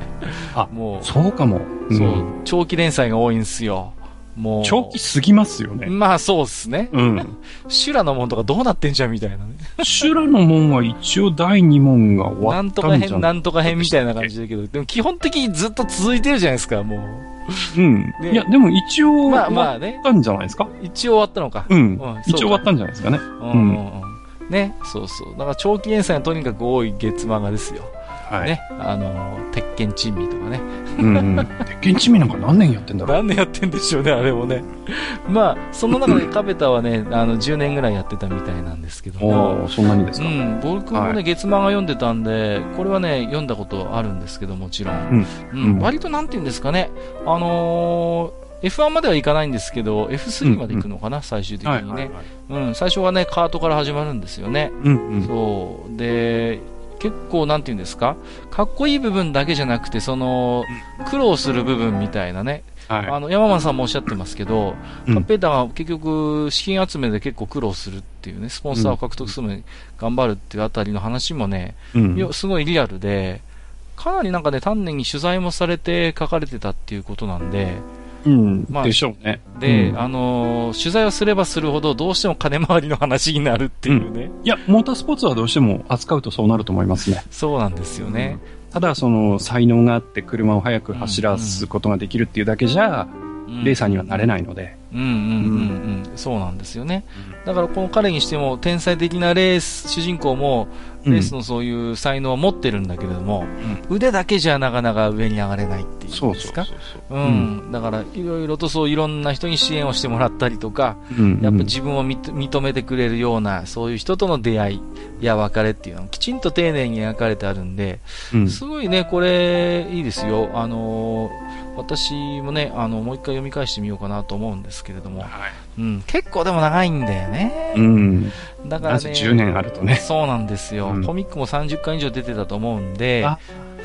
あもう、そうかも。んそう、長期連載が多いんですよ。もう。長期すぎますよね。まあそうですね。うん。修羅の門とかどうなってんじゃんみたいなね。修羅の門は一応第2問が終わなんとったんじゃか編、なんとか編みたいな感じだけど、でも基本的にずっと続いてるじゃないですか、もう。うん。ねいや、でも一応終まあわまあねっ。たんじゃないですか？一応終わったのか。うんうん。一応終わったんじゃないですかね。うんうんうん。ね、そうそう。だから長期連載がとにかく多い月漫画ですよ。はい。ね。あの、鉄拳珍味とかね。うんうん。鉄拳地味なんか何年やってんだろう。何年やってんでしょうね、あれもね。まあ、その中でカペタはね、あの、10年ぐらいやってたみたいなんですけども。そんなにですか？うん、僕もね、はい月漫画読んでたんで、これはね、読んだことあるんですけど、もちろん。うんうんうん割となんて言うんですかね、あのー F1 まではいかないんですけど、F3 まで行くのかな、最終的にね、はいはいはい。うん。最初はね、カートから始まるんですよね。うんうん。そう。で、結構なんて言うんですか、かっこいい部分だけじゃなくて、その、苦労する部分みたいなね、はい。あの、山間さんもおっしゃってますけど、うん。カッペーターが結局、資金集めで結構苦労するっていうね、スポンサーを獲得するのに頑張るっていうあたりの話もね、うん。すごいリアルで、かなりなんかね、丹念に取材もされて書かれてたっていうことなんで、うん。まあでしょうね。で、うんあのー取材をすればするほど、どうしても金回りの話になるっていうね、いや、モータースポーツはどうしても扱うとそうなると思いますね。そうなんですよね。ただ、その、才能があって車を速く走らすことができるっていうだけじゃ、レーサーにはなれないので。うんうんうんうん、そうなんですよね。だからこの彼にしても天才的なレース、主人公もレースのそういう才能を持ってるんだけれども、腕だけじゃなかなか上に上がれないっていうんですか？そうん。だから、いろいろとそういろんな人に支援をしてもらったりとか、うんやっぱ自分を認認めてくれるような、そういう人との出会いや別れっていうのをきちんと丁寧に描かれてあるんで、うん。すごいね、これ、いいですよ。あのー私もね、あの、もう一回読み返してみようかなと思うんですけれども、はいうん、結構でも長いんだよね。うん。だからね、なぜ10年あるとね。そうなんですよ、うんコミックも30巻以上出てたと思うんで、あ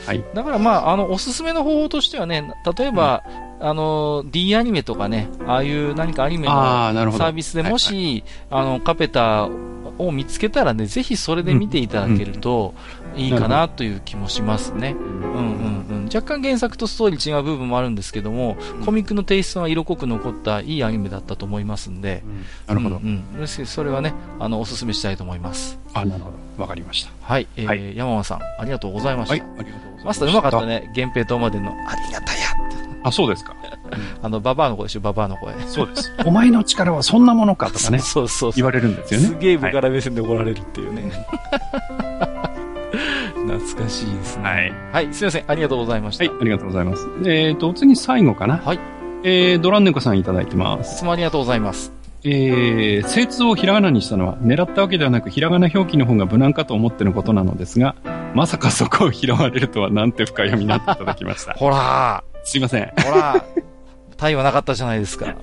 はい。だからまあ、あの、おすすめの方法としてはね、例えば、あの、D アニメとかね、ああいう何かアニメの。サービスでもし、あの、カペタを見つけたらね、ぜひそれで見ていただけるといいかなという気もしますね。うんうんうん。若干原作とストーリー違う部分もあるんですけども、コミックのテイストが色濃く残ったいいアニメだったと思いますんで、うんなるほど。うんうんそれはね、あの、おすすめしたいと思います。あ、なるほど。わかりました。はい、えーはい山間さん、ありがとうございました。はい。ありがとうございます。マスターうまかった。ね、源平島までの、ありがたやって。あ、そうですか。あの、ババアの声でしょ、ババアの声。そうです。お前の力はそんなものかとかね、そうそうそう。言われるんですよね。すげえ部はいから目線で怒られるっていうね。懐かしいですね。はい。はい、すいません。ありがとうございました。はい、ありがとうございます。えっ、と、お次最後かな？はい。えー、ドランネコさんいただいてまいす。つもありがとうございます。えー、精通をひらがなにしたのは、狙ったわけではなく、ひらがな表記の方が無難かと思ってのことなのですが、まさかそこを拾われるとは、なんて深読みになっていただきました。ほらすいません。ー、ほらー、タイはなかったじゃないですか。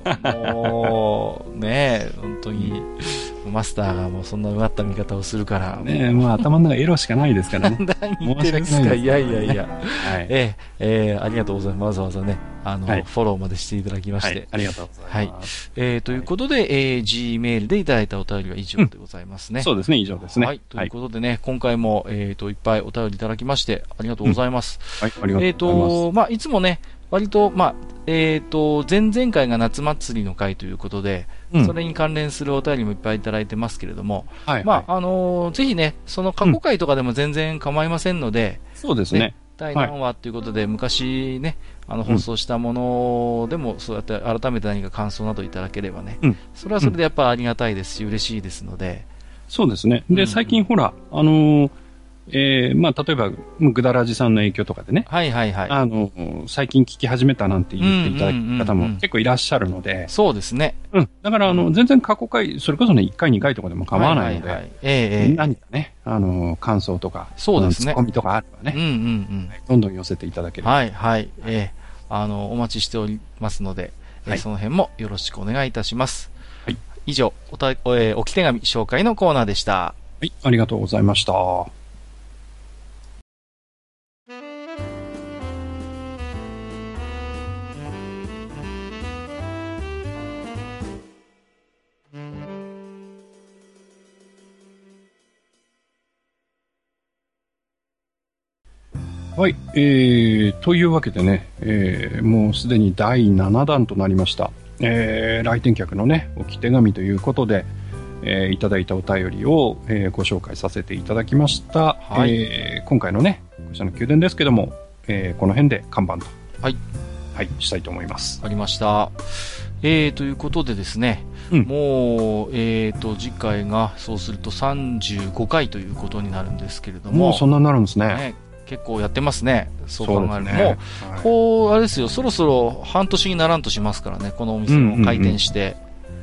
もう、ねえ、本当に、マスターがもうそんなうがった見方をするから。ねえ、もう頭の中エロしかないですからね。何言ってるんですか？いですいやいやいや。はい。ええ、ええ、ありがとうございます。わざわざね、あの、はいフォローまでしていただきまして。はい、ありがとうございます。えー、ということで、えー、G メールでいただいたお便りは以上でございますね。そうですね、以上ですね。はい。ということでね、今回も、えっ、と、いっぱいお便りいただきまして、ありがとうございます。はい、ありがえっ、とうございます。と、まあ、いつもね、割と、まあ、えっ、と、前々回が夏祭りの回ということで、うん。それに関連するお便りもいっぱいいただいてますけれども、はい、まはい。あ、あのーぜひね、その過去回とかでも全然構いませんので、そうですね。第何話ということで、昔ね、あの、放送したものでも、そうやって改めて何か感想などいただければね、うん。それはそれでやっぱありがたいですし、嬉しいですので、そうですね。で、うん。最近ほら、あのーえーまあ、例えば、グダラジさんの影響とかでね、はいはいはい。あのー最近聞き始めたなんて言っていただく方うんうんうんうんも結構いらっしゃるので、そうですね。うん。だから、あの、全然過去回、それこそね、1回、2回とかでも構わないので、はははええええ何かね、あのー感想とか、そうですねツッコミとかあればね、うんうんうん。どんどん寄せていただければ。はいはい。ええあの、お待ちしておりますので、えーはいその辺もよろしくお願いいたします。はい。以上、おた、えー置き手紙紹介のコーナーでした。はい、ありがとうございました。はい、えー、というわけでね、えー、もうすでに第7弾となりました。えー、来店客のね、置き手紙ということで、えーいただいたお便りを、えーご紹介させていただきました。はいえー今回のね、こちらの宮殿ですけども、えーこの辺で看板と。はい。はい、したいと思います。ありました。えー、ということでですね、うんもう、えーと、次回が、そうすると35回ということになるんですけれども、もうそんなになるんですね。ね、結構やってますね。そう考えると。そうですもうね、はいこう、あれですよ、そろそろ半年にならんとしますからね、このお店も開店して、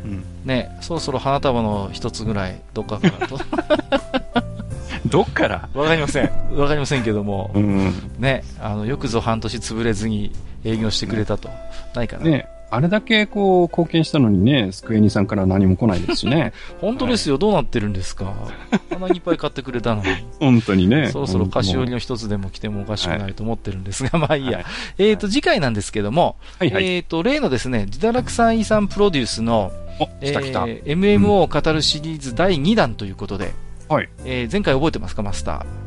うんね、そろそろ花束の一つぐらい、どっかからと。どっから？わかりません。わかりませんけども、うん。ね、あの、よくぞ半年潰れずに営業してくれたと。ないかな。ね、あれだけこう貢献したのにね、スクエニさんから何も来ないですしね。本当ですよ、どうなってるんですか？あんなにいっぱい買ってくれたのに。本当にね。そろそろ菓子折りの。の一つでも来てもおかしくないと思ってるんですが、まあいいや。はいえっ、と、次回なんですけども、はいはい。えっ、と、例のですね、自堕落さん遺産プロデュースの、お、来た来た。えー MMO を語るシリーズ第2弾ということで、はい。えー前回覚えてますか、マスター？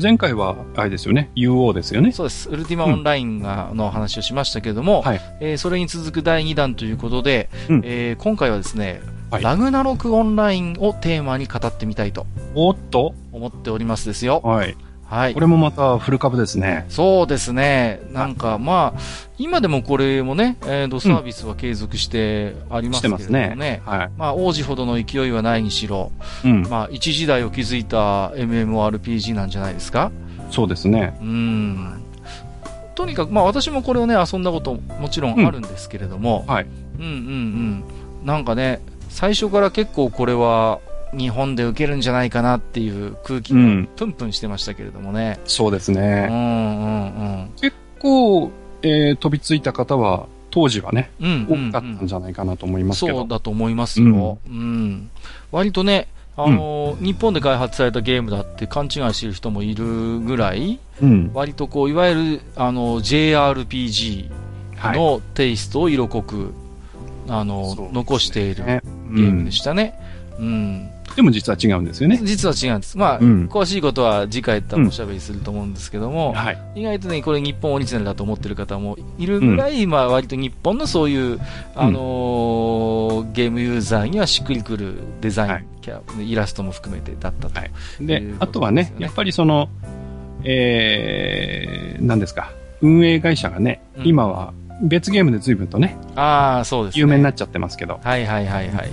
前回は、あれですよね。UO ですよね。そうです。ウルティマオンラインが、の話をしましたけれども、はい。えーそれに続く第2弾ということで、うんえー今回はですね、はいラグナロクオンラインをテーマに語ってみたいとおっと思っておりますですよ。はい。はいこ。れもまたフル株ですね。そうですね。なんか、まあ、今でもこれもね、えーと、サービスは継続してありますけれどもますね。ね。はい。まあ、王子ほどの勢いはないにしろ、うん。まあ、一時代を築いた MMORPG なんじゃないですかそうですね。うん。とにかく、まあ、私もこれをね、遊んだこともちろんあるんですけれども、はい。うんうんうん。なんかね、最初から結構これは日本で受けるんじゃないかなっていう空気がうんプンプンしてましたけれどもね。そうですうん、うん、ね。うん。結構、えー飛びついた方は、当時はね、うん、多かったんじゃないかなと思いますけど。そうだと思いますよ。うん。割とね、あの、日本で開発されたゲームだって勘違いしてる人もいるぐらい、うん。割とこう、いわゆる、あの、JRPG はい。のテイストを色濃く、あの、そうですね残しているねゲームでしたね。うん。でも実は違うんですよね。実は違うんです。まあ、うん詳しいことは次回多分おしゃべりすると思うんですけども、はい。意外とね、これ日本オリジナルだと思ってる方もいるぐらい、まあ割と日本のそういう、あのーゲームユーザーにはしっくりくるデザイン、はいキャイラストも含めてだったと。はいでこ、とあとはねやっぱりその、えー、何ですか、運営会社がね、うん今は、別ゲームで随分とね、ああ、そうですね。有名になっちゃってますけど。はいはいはいはい。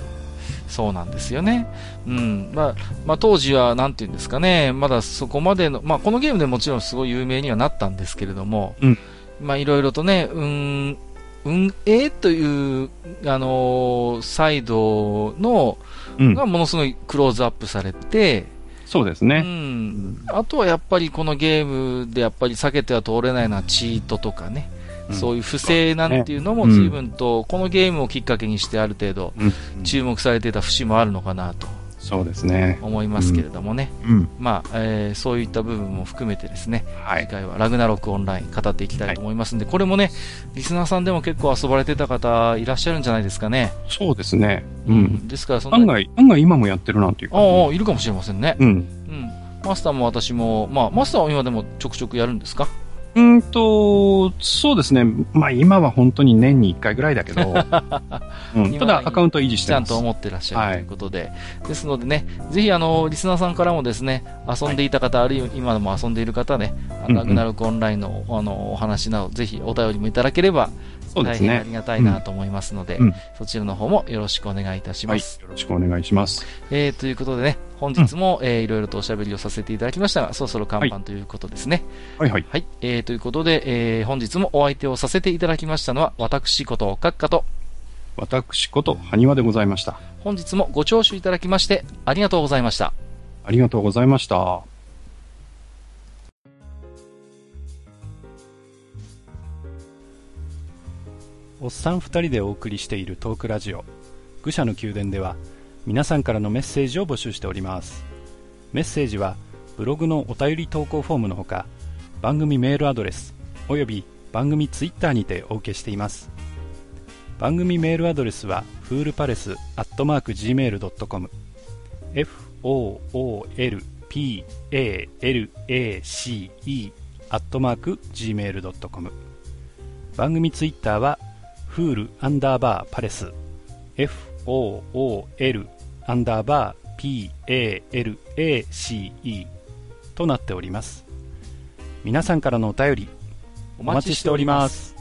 そうなんですよね。うん。まあ、まあ当時は、なんていうんですかね、まだそこまでの、まあこのゲームでもちろんすごい有名にはなったんですけれども、うんまあいろいろとね、うん、運営という、あのーサイドの、うんが。ものすごいクローズアップされて、うそうですね。ん。あとはやっぱりこのゲームでやっぱり避けては通れないのはチートとかね、そういう不正なんていうのも随分と、このゲームをきっかけにしてある程度、うん。注目されていた節もあるのかなとそうですね。思いますけれどもね、うん。まあえーそういった部分も含めてですね、はい。次回はラグナロクオンライン語っていきたいと思いますんで、これもね、リスナーさんでも結構遊ばれてた方いらっしゃるんじゃないですかね。そうですね。うん。ですから、そんな案外、案外今もやってるなんていうか。ああ、いるかもしれませんね。うん。うん。マスターも私も、まあ、マスターは今でもちょくちょくやるんですか？うーんと、そうですね。まあ今は本当に年に1回ぐらいだけど、うん、ただアカウント維持して。ちゃんと思ってらっしゃるということで、ですのでね、ぜひあの、リスナーさんからもですね、遊んでいた方、あるいは今でも遊んでいる方ね、ラグナロクオンラインのあのお話など、ぜひお便りもいただければ、そうですね大変あり。がたいなと思いますので、うんそちらの方もよろしくお願いいたしはい。よます。ろしくお願いします。えーということでね、本日も、えーいろいろとおしゃべりをさせていただきましたが、そろそろ乾板ということですね。はいはい。はい、えーということで、えー本日もお相手をさせていただきましたのは、私こと閣下と、私こと、埴輪でございました。本日もご聴取いただきまして、ありがとうございました。ありがとうございました。おっさん二人でお送りしているトークラジオ。愚者の宮殿では皆さんからのメッセージを募集しております。メッセージはブログのお便り投稿フォームのほか番組メールアドレスおよび番組ツイッターにてお受けしています。番組メールアドレスはフールパレスアットマーク Gmail.com foolpalace アットマーク Gmail.com 番組ツイッターはフールアンダーバーパレス。FOOL アンダーバー PALACE となっております。皆さんからのお便りお待ちしております。